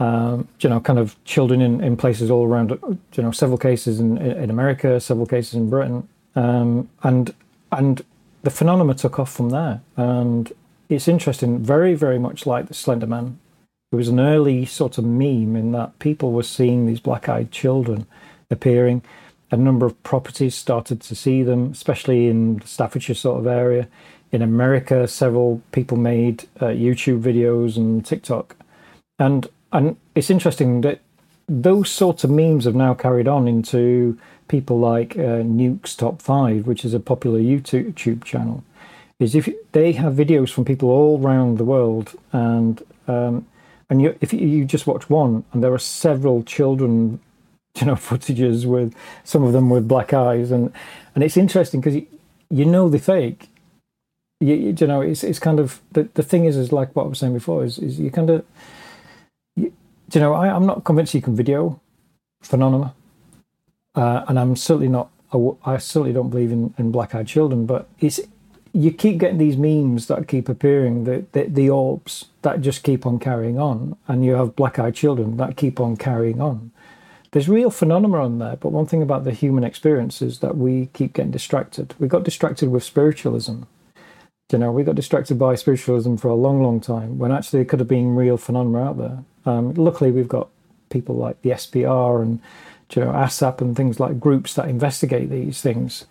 um, you know, kind of children in, in places all around. You know, several cases in, in America, several cases in Britain, um, and and the phenomena took off from there. And it's interesting, very very much like the Slender Man. It was an early sort of meme in that people were seeing these black-eyed children appearing a number of properties started to see them, especially in the Staffordshire sort of area. In America, several people made uh, YouTube videos and TikTok, and and it's interesting that those sorts of memes have now carried on into people like uh, Nuke's Top Five, which is a popular YouTube channel, is if they have videos from people all around the world, and um, and you, if you just watch one, and there are several children, (laughs) you know, footages with some of them with black eyes, and and it's interesting because you, know the fake. You, you, know, it's it's kind of the the thing is is like what I was saying before is is you kind of, you, you know, I, I'm not convinced you can video phenomena, uh, and I'm certainly not. I certainly don't believe in, in black-eyed children, but it's you keep getting these memes that keep appearing, the, the, the orbs that just keep on carrying on, and you have black eyed children that keep on carrying on. There's real phenomena on there, but one thing about the human experience is that we keep getting distracted. We got distracted with spiritualism. You know, we got distracted by spiritualism for a long, long time when actually it could have been real phenomena out there. Um, luckily, we've got people like the SPR and you know ASSAP and things like groups that investigate these things.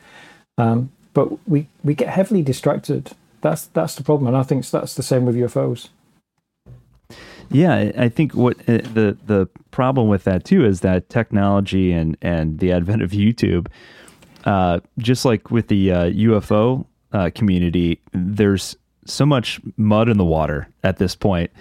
Um, but we we get heavily distracted. That's that's the problem, and I think that's the same with UFOs. Yeah, I think what uh, the the problem with that too is that technology and and the advent of (laughs) YouTube, uh, just like with the uh, UFO uh, community, there's so much mud in the water at this point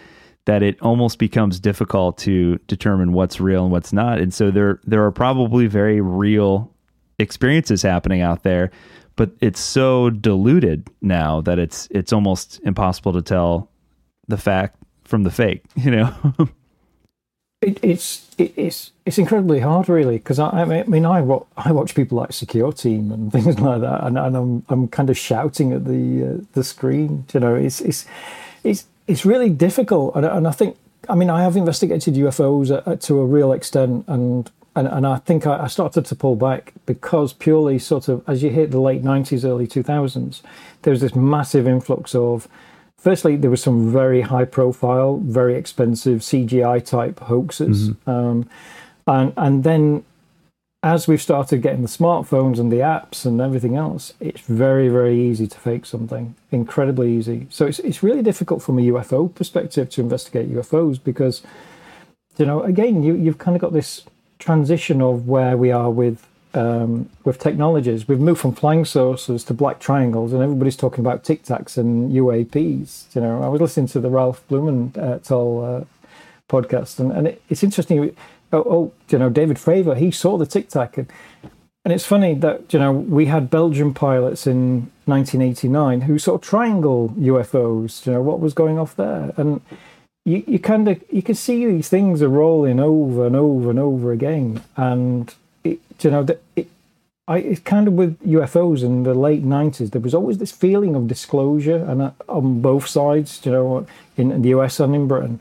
that it almost becomes difficult to determine what's real and what's not. And so there there are probably very real experiences happening out there, but it's so diluted now that it's it's almost impossible to tell the fact from the fake. (laughs) You know. It, it's it, it's it's incredibly hard, really, because I, I mean I watch, I watch people like Secure Team and (laughs) things like that, and, and I'm I'm kind of shouting at the uh, the screen. You know, it's it's it's it's really difficult, and, and I think I mean I have investigated UFOs to a real extent, and and, and I think I, I, started to pull back because purely sort of as you hit the late 90s, early 2000s, there was this massive influx of. Firstly, there were some very high profile, very expensive CGI type hoaxes. Mm-hmm. Um, and, and then as we've started getting the smartphones and the apps and everything else, it's very, very easy to fake something. Incredibly easy. So it's, it's really difficult from a UFO perspective to investigate UFOs because, you know, again, you, you've kind of got this transition of where we are with um, with technologies. We've moved from flying saucers to black triangles, and everybody's talking about tic tacs and UAPs. You know, I was listening to the Ralph Blumenthal uh, podcast, and, and it, it's interesting. Oh, oh, you know, David Fravor, he saw the tic tac, and, and it's funny that you know we had Belgian pilots in 1989 who saw triangle UFOs. You know what was going off there, and you, you kind of you can see these things are rolling over and over and over again, and you know that it, I it's kind of with UFOs in the late nineties. There was always this feeling of disclosure, and uh, on both sides, you know, in, in the US and in Britain,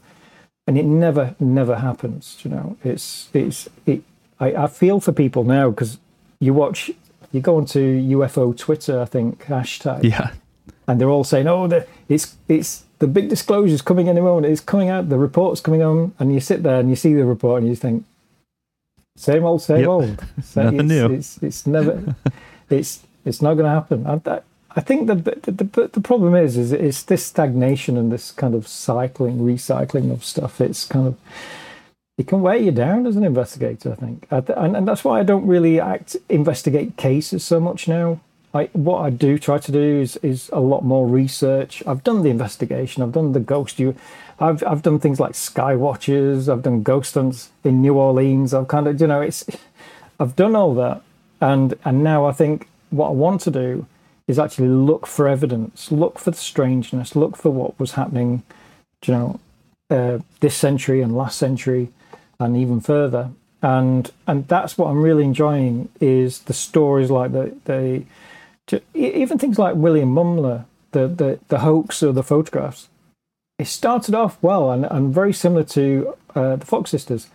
and it never never happens. You know, it's it's it. I, I feel for people now because you watch, you go onto UFO Twitter, I think hashtag, yeah, and they're all saying, "Oh, the, it's it's the big disclosure is coming any moment. It's coming out. The report's coming on, and you sit there and you see the report and you think, same old, same yep. old. (laughs) So Nothing it's, new. It's, it's never. it's it's not going to happen. I, I think the, the, the the problem is is it's this stagnation and this kind of cycling, recycling of stuff. It's kind of it can weigh you down as an investigator. I think, and, and that's why I don't really act investigate cases so much now. I, what I do try to do is, is a lot more research. I've done the investigation. I've done the ghost. You, I've I've done things like sky watches. I've done ghost hunts in New Orleans. I've kind of you know it's, I've done all that, and and now I think what I want to do is actually look for evidence, look for the strangeness, look for what was happening, you know, uh, this century and last century, and even further. And and that's what I'm really enjoying is the stories like the the even things like William Mumler, the, the, the hoax or the photographs, it started off well and, and very similar to uh, the Fox sisters.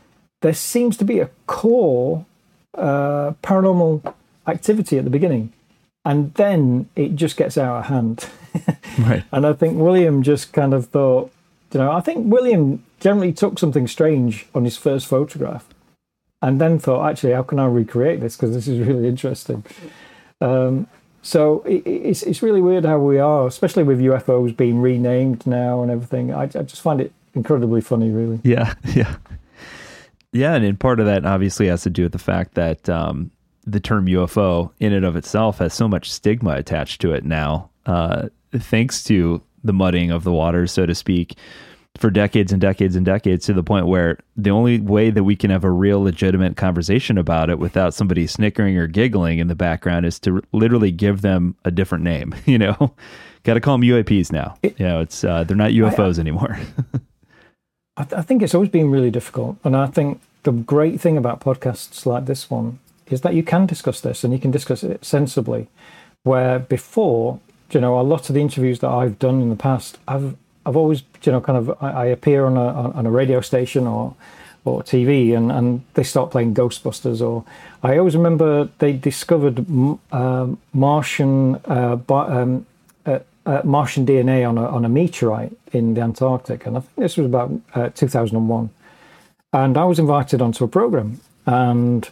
There seems to be a core uh, paranormal activity at the beginning, and then it just gets out of hand. (laughs) right. And I think William just kind of thought, you know, I think William generally took something strange on his first photograph and then thought, actually, how can I recreate this? Because this is really interesting. Um, so it's it's really weird how we are, especially with UFOs being renamed now and everything. I, I just find it incredibly funny, really. Yeah, (laughs) yeah, yeah. And part of that obviously has to do with the fact that um, the term UFO in and of itself has so much stigma attached to it now. Uh, thanks to the muddying of the waters, so to speak, for decades and decades and decades to the point where the only way that we can have a real legitimate conversation about it without somebody snickering or giggling in the background is to literally give them a different name. (laughs) You know, got to call them UAPs now. It, you know, it's uh, they're not UFOs I, anymore. (laughs) I, th- I think it's always been really difficult, and I think the great thing about podcasts like this one is that you can discuss this and you can discuss it sensibly. Where before, you know, a lot of the interviews that I've done in the past, I've I've always, you know, kind of I, I appear on a on a radio station or or TV and, and they start playing Ghostbusters. Or I always remember they discovered uh, Martian uh, um, uh, uh, Martian DNA on a on a meteorite in the Antarctic, and I think this was about uh, 2001. And I was invited onto a program, and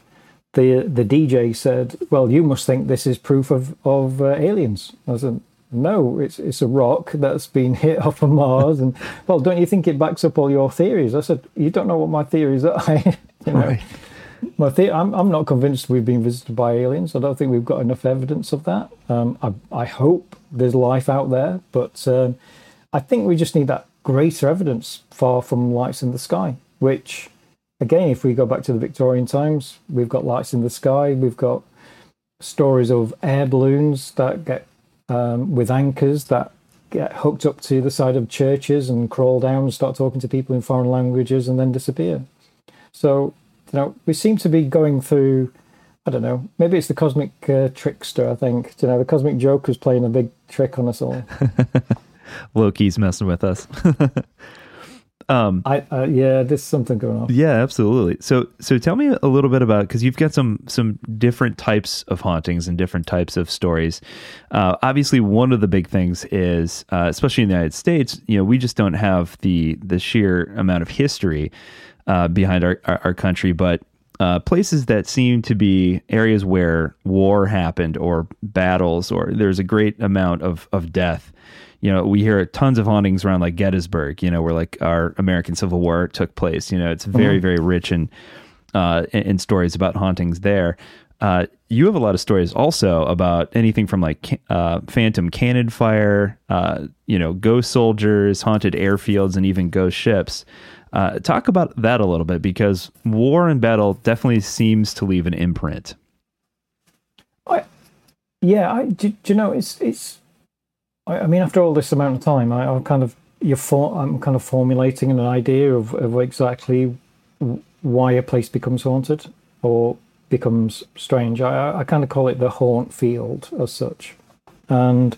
the the DJ said, "Well, you must think this is proof of of uh, aliens." I said, "No, it's it's a rock that's been (laughs) hit off of Mars." And well, don't you think it backs up all your theories? I said, "You don't know what my theories are." (laughs) you know, right. my the- I'm I'm not convinced we've been visited by aliens. I don't think we've got enough evidence of that. Um, I I hope there's life out there, but um, I think we just need that greater evidence far from lights in the sky, which again, if we go back to the Victorian times, we've got lights in the sky, we've got stories of air balloons that get um, with anchors that get hooked up to the side of churches and crawl down and start talking to people in foreign languages and then disappear. So, you know, we seem to be going through. I don't know. Maybe it's the cosmic uh, trickster. I think you know the cosmic joker's playing a big trick on us all. (laughs) Loki's messing with us. (laughs) Um, I uh, yeah, there's something going on. Yeah, absolutely. So so tell me a little bit about because you've got some some different types of hauntings and different types of stories. Uh, obviously, one of the big things is, uh, especially in the United States, you know, we just don't have the the sheer amount of history uh, behind our, our, our country, but. Uh, places that seem to be areas where war happened or battles or there's a great amount of, of death you know, we hear tons of hauntings around like Gettysburg, you know, where like our American Civil War took place. You know, it's very, mm-hmm. very rich in, uh, in, in stories about hauntings there. Uh, you have a lot of stories also about anything from like uh, phantom cannon fire, uh, you know, ghost soldiers, haunted airfields, and even ghost ships. Uh, talk about that a little bit because war and battle definitely seems to leave an imprint. I, yeah, I, do, do you know it's it's I, I mean, after all this amount of time, I, am kind of you're for, I'm kind of formulating an idea of, of exactly why a place becomes haunted or becomes strange. I, I kind of call it the haunt field as such, and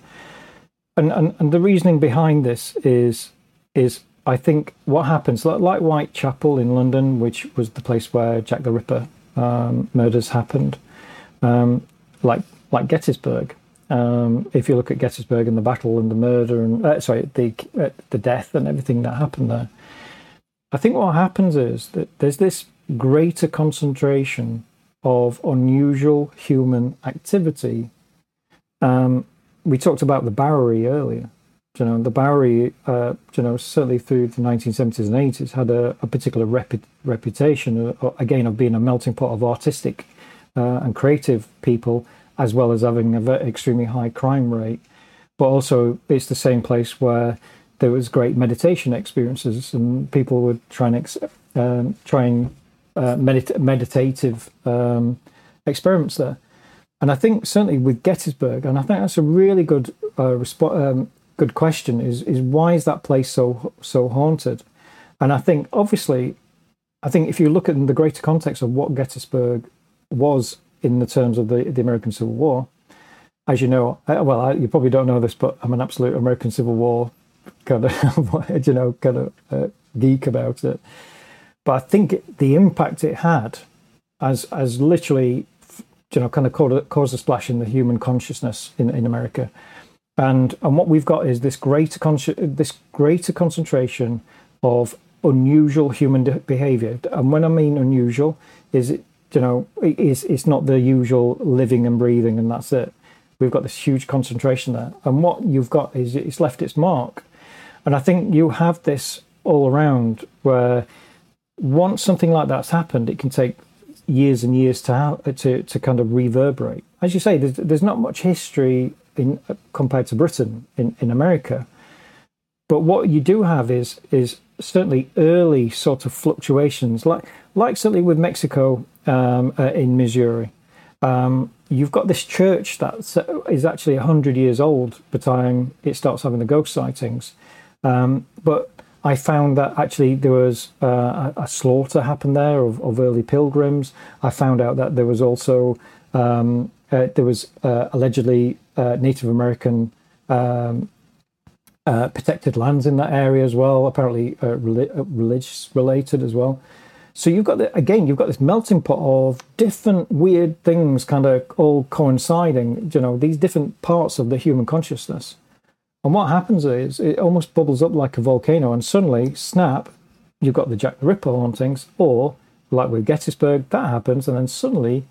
and and, and the reasoning behind this is is I think what happens like, like Whitechapel in London, which was the place where Jack the Ripper um, murders happened, um, like like Gettysburg. Um, if you look at Gettysburg and the battle and the murder and uh, sorry, the uh, the death and everything that happened there, I think what happens is that there's this greater concentration of unusual human activity. Um, we talked about the Bowery earlier. You know, the Bowery, uh, you know, certainly through the 1970s and 80s, had a, a particular repu- reputation, uh, again, of being a melting pot of artistic uh, and creative people as well as having an extremely high crime rate. But also, it's the same place where there was great meditation experiences, and people would try and ex- um, trying uh, medit- meditative um, experiments there. And I think certainly with Gettysburg, and I think that's a really good uh, um, good question is is why is that place so so haunted? And I think obviously, I think if you look at the greater context of what Gettysburg was in the terms of the, the American Civil War. As you know, uh, well, I, you probably don't know this, but I'm an absolute American Civil War kind of, (laughs) you know, kind of uh, geek about it. But I think the impact it had, as as literally, you know, kind of caused, caused a splash in the human consciousness in, in America. And and what we've got is this greater con- this greater concentration of unusual human behavior. And when I mean unusual, is it you know, it's, it's not the usual living and breathing and that's it. We've got this huge concentration there. And what you've got is it's left its mark. And I think you have this all around where once something like that's happened, it can take years and years to to, to kind of reverberate. As you say, there's, there's not much history in compared to Britain in, in America. But what you do have is is certainly early sort of fluctuations, like like certainly with Mexico um, uh, in Missouri. Um, you've got this church that is actually 100 years old by the time it starts having the ghost sightings. Um, but I found that actually there was uh, a, slaughter happened there of, of, early pilgrims. I found out that there was also um, uh, there was uh, allegedly uh, Native American um, uh, protected lands in that area as well. Apparently, uh, religious related as well. So you've got the, again, you've got this melting pot of different weird things, kind of all coinciding. You know, these different parts of the human consciousness. And what happens is it almost bubbles up like a volcano, and suddenly, snap, you've got the Jack the Ripper hauntings, or like with Gettysburg, that happens, and then suddenly,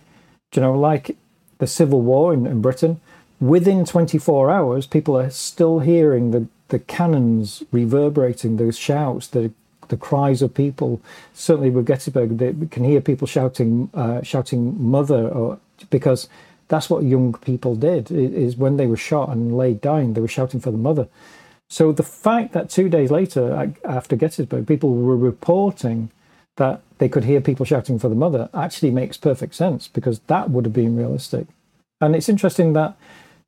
you know, like the Civil War in, in Britain, within 24 hours, people are still hearing the, the cannons reverberating, those shouts, the the cries of people. Certainly with Gettysburg, they can hear people shouting, uh, shouting "mother," or because that's what young people did. Is when they were shot and laid dying, they were shouting for the mother. So the fact that two days later, after Gettysburg, people were reporting that they could hear people shouting for the mother actually makes perfect sense because that would have been realistic. And it's interesting that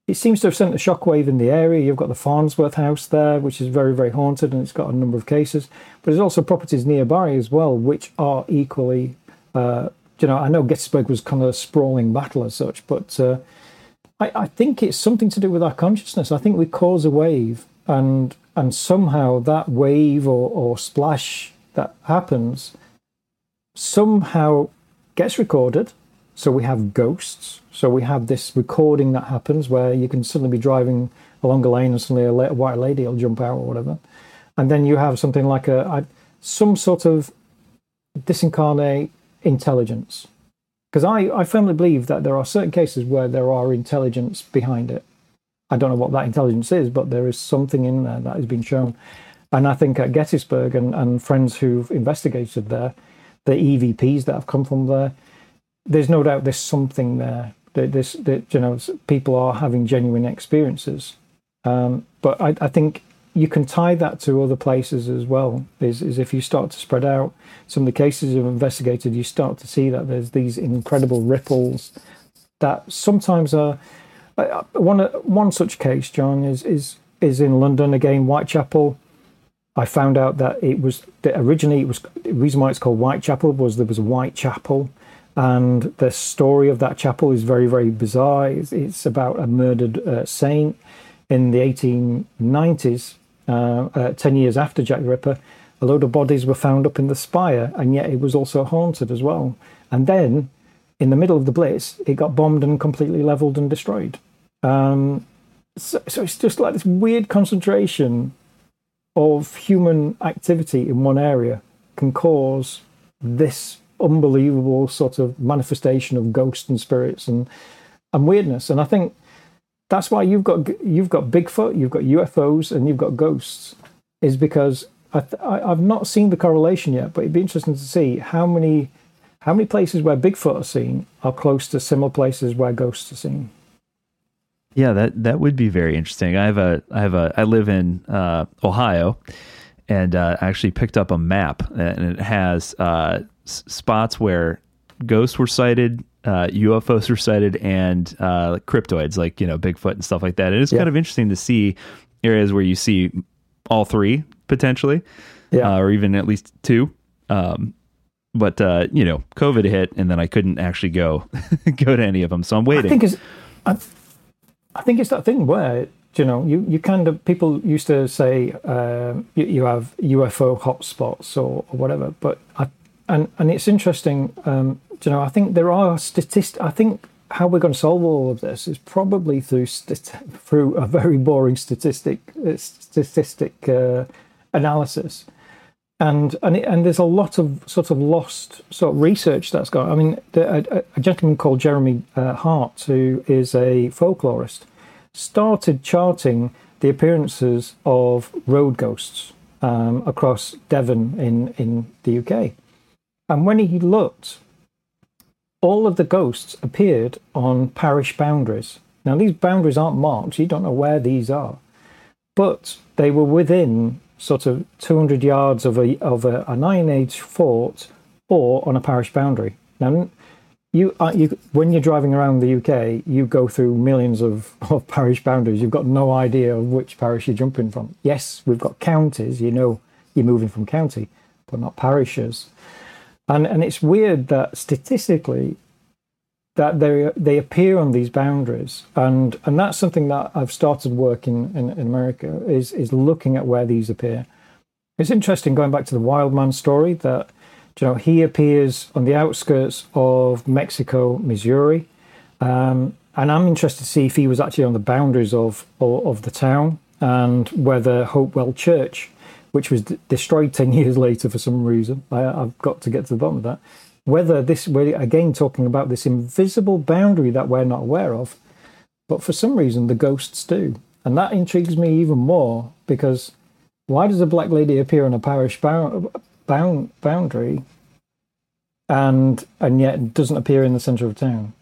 it seems to have sent a shockwave in the area. You've got the Farnsworth house there, which is very, very haunted, and it's got a number of cases. But there's also properties nearby as well, which are equally. Uh, you know, I know Gettysburg was kind of a sprawling battle as such, but uh, I, I, think it's something to do with our consciousness. I think we cause a wave, and and somehow that wave or, or splash that happens somehow gets recorded so we have ghosts. So we have this recording that happens where you can suddenly be driving along a lane and suddenly a, white lady will jump out or whatever. And then you have something like a, a some sort of disincarnate intelligence. Because I, I firmly believe that there are certain cases where there are intelligence behind it. I don't know what that intelligence is, but there is something in there that has been shown. And I think at Gettysburg and, and friends who've investigated there, the EVPs that have come from there, there's no doubt there's something there. That this that you know people are having genuine experiences, um, but I, I, think you can tie that to other places as well. Is, is if you start to spread out some of the cases you've investigated, you start to see that there's these incredible ripples that sometimes are. Uh, one one such case, John, is is is in London again, Whitechapel. I found out that it was that originally it was the reason why it's called Whitechapel was there was Whitechapel and the story of that chapel is very, very bizarre. It's, it's about a murdered uh, saint in the 1890s, uh, uh, 10 years after Jack the Ripper. A load of bodies were found up in the spire, and yet it was also haunted as well. And then, in the middle of the Blitz, it got bombed and completely leveled and destroyed. Um, so, so it's just like this weird concentration of human activity in one area can cause this unbelievable sort of manifestation of ghosts and spirits and and weirdness. And I think that's why you've got you've got Bigfoot, you've got UFOs, and you've got ghosts, is because I I, have not seen the correlation yet, but it'd be interesting to see how many how many places where Bigfoot are seen are close to similar places where ghosts are seen. Yeah, that that would be very interesting. I have a I have a I live in uh, Ohio, and uh, I actually picked up a map, and it has uh, spots where ghosts were sighted, uh, UFOs were sighted, and uh, cryptoids like you know Bigfoot and stuff like that. And It is yeah. kind of interesting to see areas where you see all three potentially, yeah. uh, or even at least two. Um, but uh, you know, COVID hit, and then I couldn't actually go (laughs) go to any of them, so I'm waiting. I think it's, I, I think it's that thing where you know, you, you kind of people used to say uh, you, you, have UFO hotspots or, or whatever, but I and and it's interesting. Um, you know, I think there are statistics. I think how we're going to solve all of this is probably through st- through a very boring statistic uh, statistic uh, analysis, and and it, and there's a lot of sort of lost sort of research that's gone. I mean, a, a, gentleman called Jeremy uh, Harte, who is a folklorist, started charting the appearances of road ghosts um, across Devon in in the UK and when he looked, all of the ghosts appeared on parish boundaries. Now, these boundaries aren't marked, you don't know where these are, but they were within sort of 200 yards of a, of a, an Iron Age fort or on a parish boundary. Now, you, uh, you when you're driving around the UK, you go through millions of, (laughs) of parish boundaries. You've got no idea of which parish you're jumping from. Yes, we've got counties, you know you're moving from county, but not parishes. And and it's weird that statistically that they they appear on these boundaries, and and that's something that I've started working in, in America is is looking at where these appear. It's interesting going back to the wild man story that you know he appears on the outskirts of Mexico, Missouri, um, and I'm interested to see if he was actually on the boundaries of of, of the town and whether Hopewell Church which was d- destroyed 10 (laughs) years later for some reason. I, have got to get to the bottom of that. Whether this, we're again talking about this invisible boundary that we're not aware of, but for some reason the ghosts do. And that intrigues me even more because why does a black lady appear on a parish bound, bound, boundary and and yet doesn't appear in the centre of town?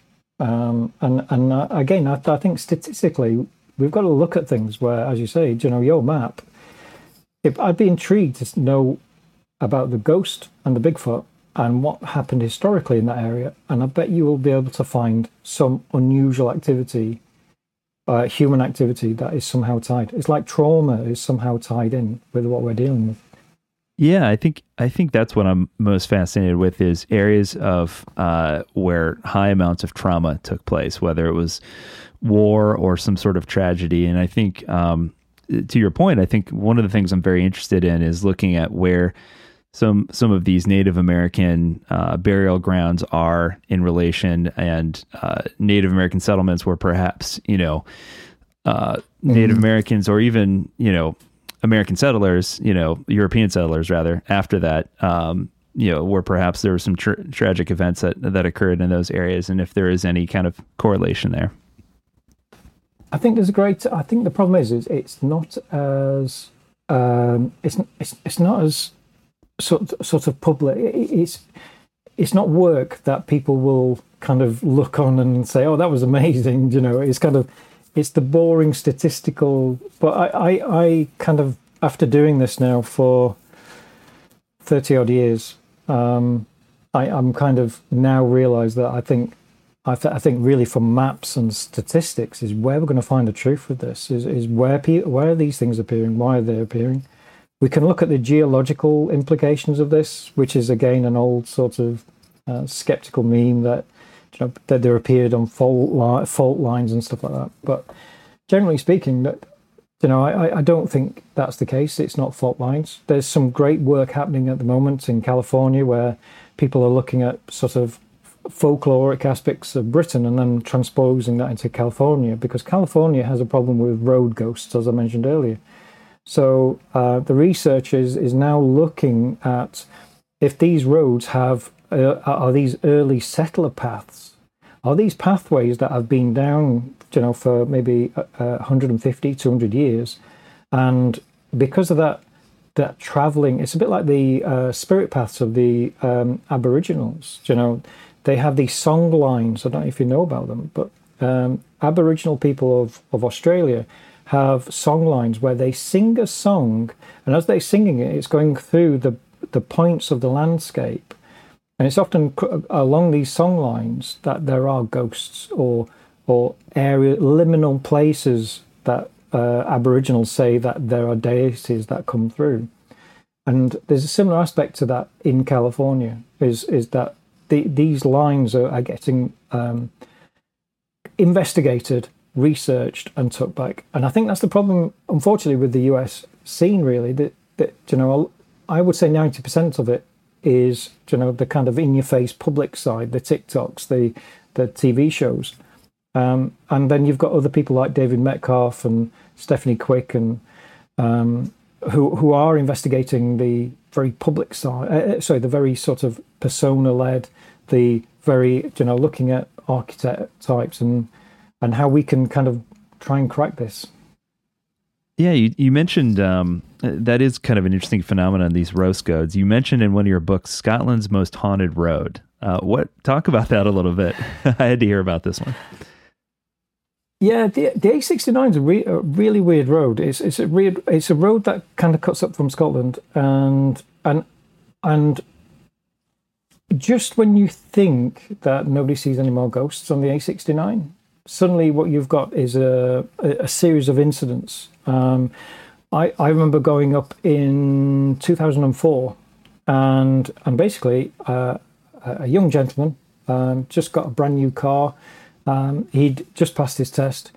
Um, and and uh, again, I, I think statistically, we've got to look at things where, as you say, you know, your map if I'd be intrigued to know about the ghost and the Bigfoot and what happened historically in that area. And I bet you will be able to find some unusual activity, uh, human activity that is somehow tied. It's like trauma is somehow tied in with what we're dealing with. Yeah, I think I think that's what I'm most fascinated with is areas of uh, where high amounts of trauma took place, whether it was war or some sort of tragedy. And I think um, to your point, I think one of the things I'm very interested in is looking at where some some of these Native American uh, burial grounds are in relation, and uh, Native American settlements where perhaps you know uh, Native mm-hmm. Americans or even you know American settlers, you know European settlers rather, after that, um, you know, where perhaps there were some tragic events that that occurred in those areas, and if there is any kind of correlation there. I think there's a great. I think the problem is, is it's not as um, it's it's it's not as sort sort of public. It's it's not work that people will kind of look on and say, "Oh, that was amazing." You know, it's kind of it's the boring statistical. But I I, I kind of after doing this now for thirty odd years, um, I, I'm kind of now realised that I think I, th- I, think really from maps and statistics is where we're going to find the truth with this is, is where pe- where are these things appearing why are they appearing? We can look at the geological implications of this which is again an old sort of uh, skeptical meme that you know that there appeared on fault li- fault lines and stuff like that. But generally speaking that you know I, I don't think that's the case. It's not fault lines. There's some great work happening at the moment in California where people are looking at sort of folkloric aspects of Britain and then transposing that into California because California has a problem with road ghosts, as I mentioned earlier. So uh, the research is, is now looking at if these roads have uh, are these early settler paths, are these pathways that have been down, you know, for maybe uh, 150, 200 years, and because of that that traveling, it's a bit like the uh, spirit paths of the um, Aboriginals, you know they have these song lines. I don't know if you know about them, but um, Aboriginal people of, of Australia have song lines where they sing a song, and as they're singing it, it's going through the the points of the landscape, and it's often along these song lines that there are ghosts or or area liminal places that uh, Aboriginals say that there are deities that come through, and there's a similar aspect to that in California. Is is that the, these lines are, are getting um, investigated, researched, and took back. And I think that's the problem, unfortunately, with the US scene. Really, that, that you know, I would say ninety percent of it is you know the kind of in-your-face public side, the TikToks, the the TV shows, um, and then you've got other people like David Metcalf and Stephanie Quick and um, who who are investigating the very public side. Uh, uh sorry, the very sort of persona-led, the very you know looking at archetypes and and how we can kind of try and crack this. Yeah, you, you mentioned um, that is kind of an interesting phenomenon. These road ghosts you mentioned in one of your books, Scotland's most haunted road. Uh, what talk about that a little bit? (laughs) I had to hear about this one. Yeah, the the A69 is a, re, a really weird road. It's it's a weird it's a road that kind of cuts up from Scotland, and and and just when you think that nobody sees any more ghosts on the A69, suddenly what you've got is a a, series of incidents. Um, I I remember going up in 2004, and and basically uh, a young gentleman um, just got a brand new car um, he'd just passed his test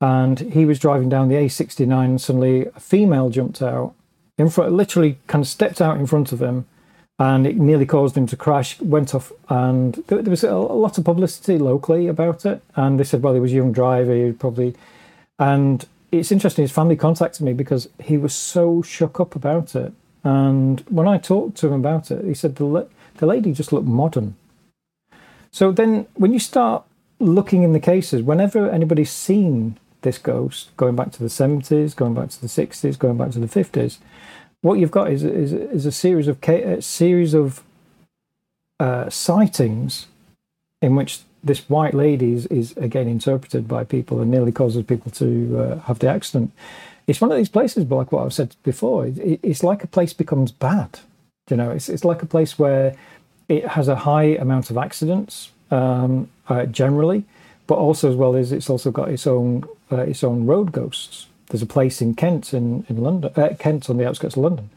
and he was driving down the A69 and suddenly a female jumped out in front, literally kind of stepped out in front of him and it nearly caused him to crash, went off. And there, there was a, a, lot of publicity locally about it. And they said, well, he was a young driver, he probably. And it's interesting, his family contacted me because he was so shook up about it. And when I talked to him about it, he said the, the lady just looked modern. So then when you start looking in the cases, whenever anybody's seen this ghost, going back to the 70s, going back to the 60s, going back to the 50s, what you've got is, is, is a series of a series of uh, sightings in which this white lady is, is, again interpreted by people and nearly causes people to uh, have the accident. It's one of these places, but like what I've said before, it, it's like a place becomes bad. You know, it's it's like a place where it has a high amount of accidents, um, uh, generally, but also as well as it's also got its own uh, its own road ghosts. There's a place in Kent in in London, uh, Kent on the outskirts of London,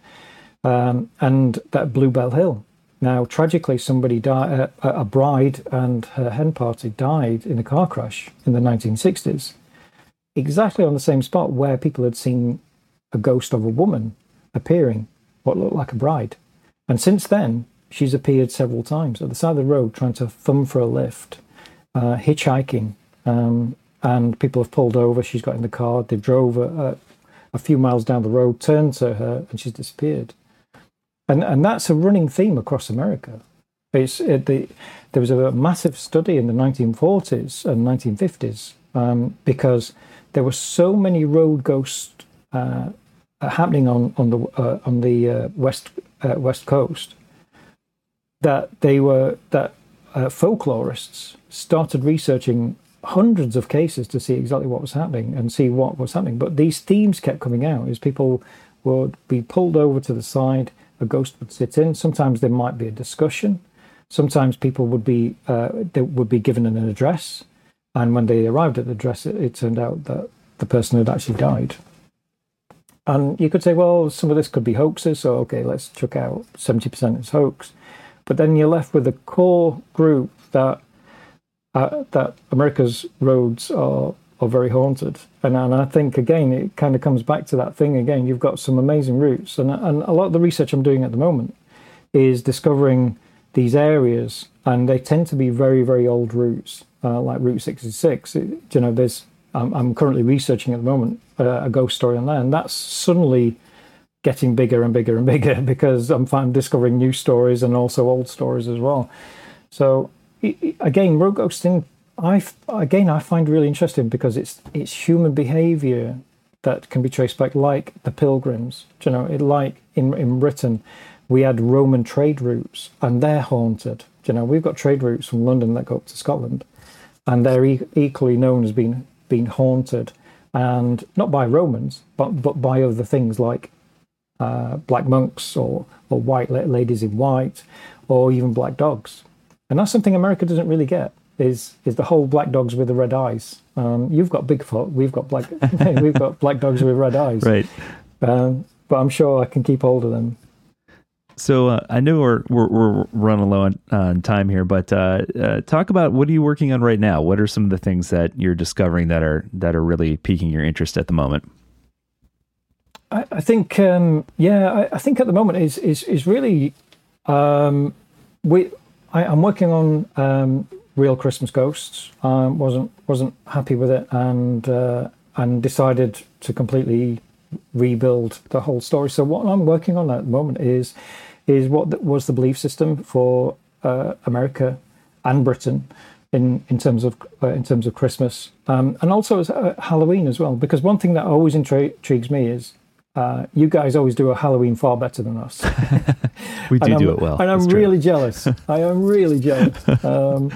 um, and that Bluebell Hill. Now, tragically, somebody died. Uh, a bride and her hen party died in a car crash in the 1960s, exactly on the same spot where people had seen a ghost of a woman appearing, what looked like a bride. And since then, she's appeared several times at the side of the road trying to thumb for a lift, uh, hitchhiking, um, and people have pulled over. She's got in the car. They drove a, a, few miles down the road, turned to her, and she's disappeared. And and that's a running theme across America. It's it, the, there was a massive study in the 1940s and 1950s um, because there were so many road ghosts uh, happening on on the uh, on the uh, west uh, west coast that they were that uh, folklorists started researching hundreds of cases to see exactly what was happening and see what was happening. But these themes kept coming out as people would be pulled over to the side, a ghost would sit in. Sometimes there might be a discussion. Sometimes people would be uh, they would be given an address, and when they arrived at the address, it, it turned out that the person had actually died. And you could say, well, some of this could be hoaxes, so okay, let's chuck out 70% is hoax. But then you're left with a core group that uh, that America's roads are are very haunted, and and I think again it kind of comes back to that thing again. You've got some amazing routes, and and a lot of the research I'm doing at the moment is discovering these areas, and they tend to be very very old routes, uh, like Route 66. It, you know, there's I'm, I'm currently researching at the moment uh, a ghost story on there, and that's suddenly getting bigger and bigger and (laughs) bigger because I'm, I'm discovering new stories and also old stories as well. So again, road ghosting, I again I find really interesting because it's it's human behaviour that can be traced back, like the pilgrims. You know, it, like in in Britain, we had Roman trade routes and they're haunted. You know, we've got trade routes from London that go up to Scotland, and they're e- equally known as being being haunted, and not by Romans, but but by other things like uh, black monks or, or white ladies in white or even black dogs. And that's something America doesn't really get is is the whole black dogs with the red eyes. Um, you've got Bigfoot, we've got black (laughs) we've got black dogs with red eyes. Right. Um, but I'm sure I can keep hold of them. So uh, I know we're, we're, we're running low on, on time here, but uh, uh, talk about what are you working on right now? What are some of the things that you're discovering that are that are really piquing your interest at the moment? I, I think, um, yeah, I, I, think at the moment is is is really, um, we. I, am working on um, real Christmas ghosts. I wasn't wasn't happy with it, and uh, and decided to completely rebuild the whole story. So what I'm working on at the moment is is what was the belief system for uh, America and Britain in in terms of uh, in terms of Christmas, um, and also as uh, Halloween as well. Because one thing that always intrigues me is uh, you guys always do a Halloween far better than us. (laughs) we do do it well. And I'm really jealous. (laughs) I am really jealous. Um,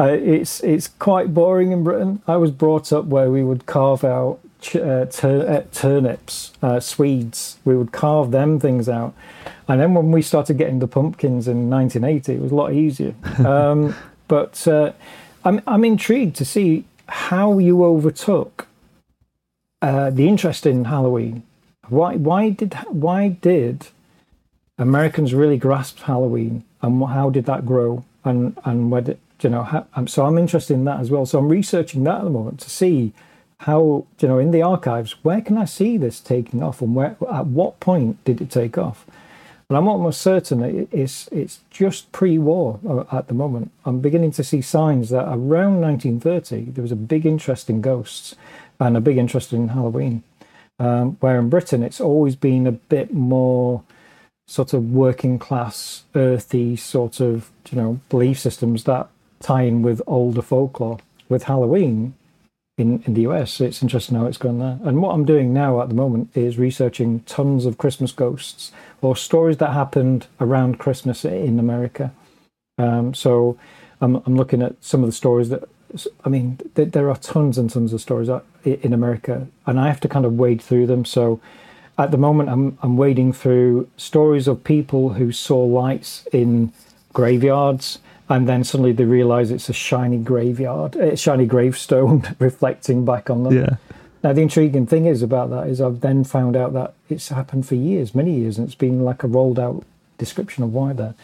Uh, it's it's quite boring in Britain. I was brought up where we would carve out ch- uh, tur- uh, turnips, uh, Swedes. We would carve them things out, and then when we started getting the pumpkins in 1980, it was a lot easier. (laughs) Um, but uh, I'm I'm intrigued to see how you overtook uh, the interest in Halloween. Why why did why did Americans really grasp Halloween, and how did that grow? And and did, you know? How, so I'm interested in that as well. So I'm researching that at the moment to see how you know in the archives where can I see this taking off, and where at what point did it take off? And I'm almost certain it's it's just pre-war uh, at the moment. I'm beginning to see signs that around 1930 there was a big interest in ghosts and a big interest in Halloween. Um, where in Britain it's always been a bit more sort of working class, earthy sort of you know belief systems that tie in with older folklore. With Halloween in, in the US, it's interesting how it's gone there. And what I'm doing now at the moment is researching tons of Christmas ghosts or stories that happened around Christmas in America. Um, so I'm, I'm looking at some of the stories that I mean, there are tons and tons of stories in America, and I have to kind of wade through them. So at the moment, I'm I'm wading through stories of people who saw lights in graveyards, and then suddenly they realize it's a shiny graveyard, a shiny gravestone (laughs) reflecting back on them. Yeah. Now the intriguing thing is about that is I've then found out that it's happened for years, many years, and it's been like a rolled out description of why there.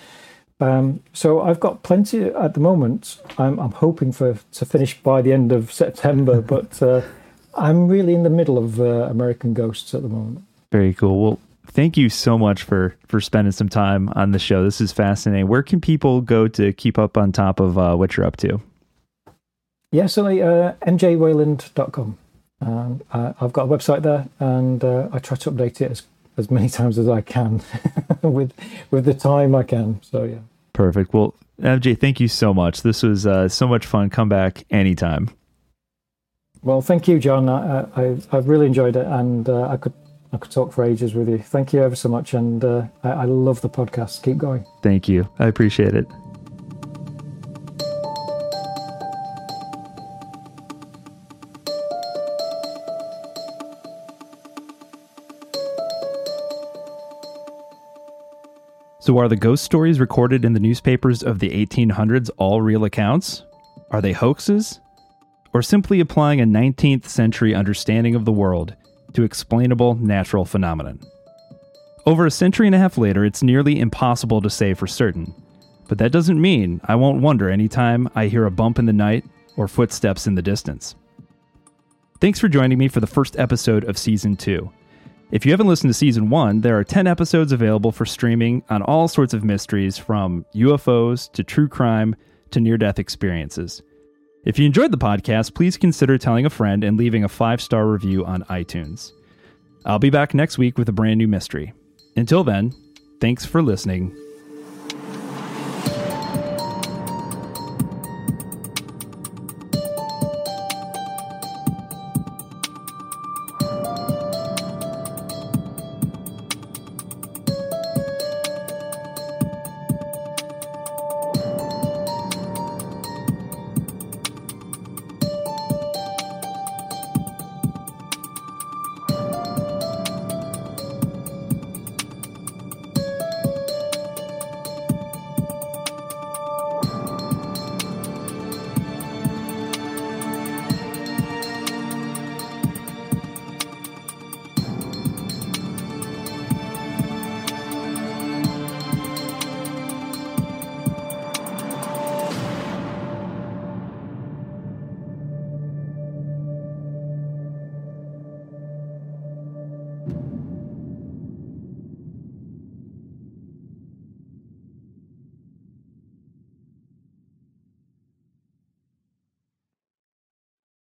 Um, so I've got plenty at the moment. I'm, I'm, hoping for to finish by the end of September, (laughs) but uh, I'm really in the middle of uh, American Ghosts at the moment. Very cool. Well, thank you so much for for spending some time on the show. This is fascinating. Where can people go to keep up on top of uh, what you're up to? Yeah, so uh, mjwayland.com. Um, I've got a website there, and uh, I try to update it as as many times as I can (laughs) with with the time I can. So yeah. Perfect. Well, MJ, thank you so much. This was uh, so much fun. Come back anytime. Well, thank you, John. I, I, have really enjoyed it, and uh, I could I could talk for ages with you. Thank you ever so much, and uh, I, I love the podcast. Keep going. Thank you. I appreciate it. So, are the ghost stories recorded in the newspapers of the 1800s all real accounts? Are they hoaxes? Or simply applying a 19th century understanding of the world to explainable natural phenomenon? Over a century and a half later, it's nearly impossible to say for certain. But that doesn't mean I won't wonder anytime I hear a bump in the night or footsteps in the distance. Thanks for joining me for the first episode of Season 2. If you haven't listened to season one, there are 10 episodes available for streaming on all sorts of mysteries from UFOs to true crime to near death experiences. If you enjoyed the podcast, please consider telling a friend and leaving a five star review on iTunes. I'll be back next week with a brand new mystery. Until then, thanks for listening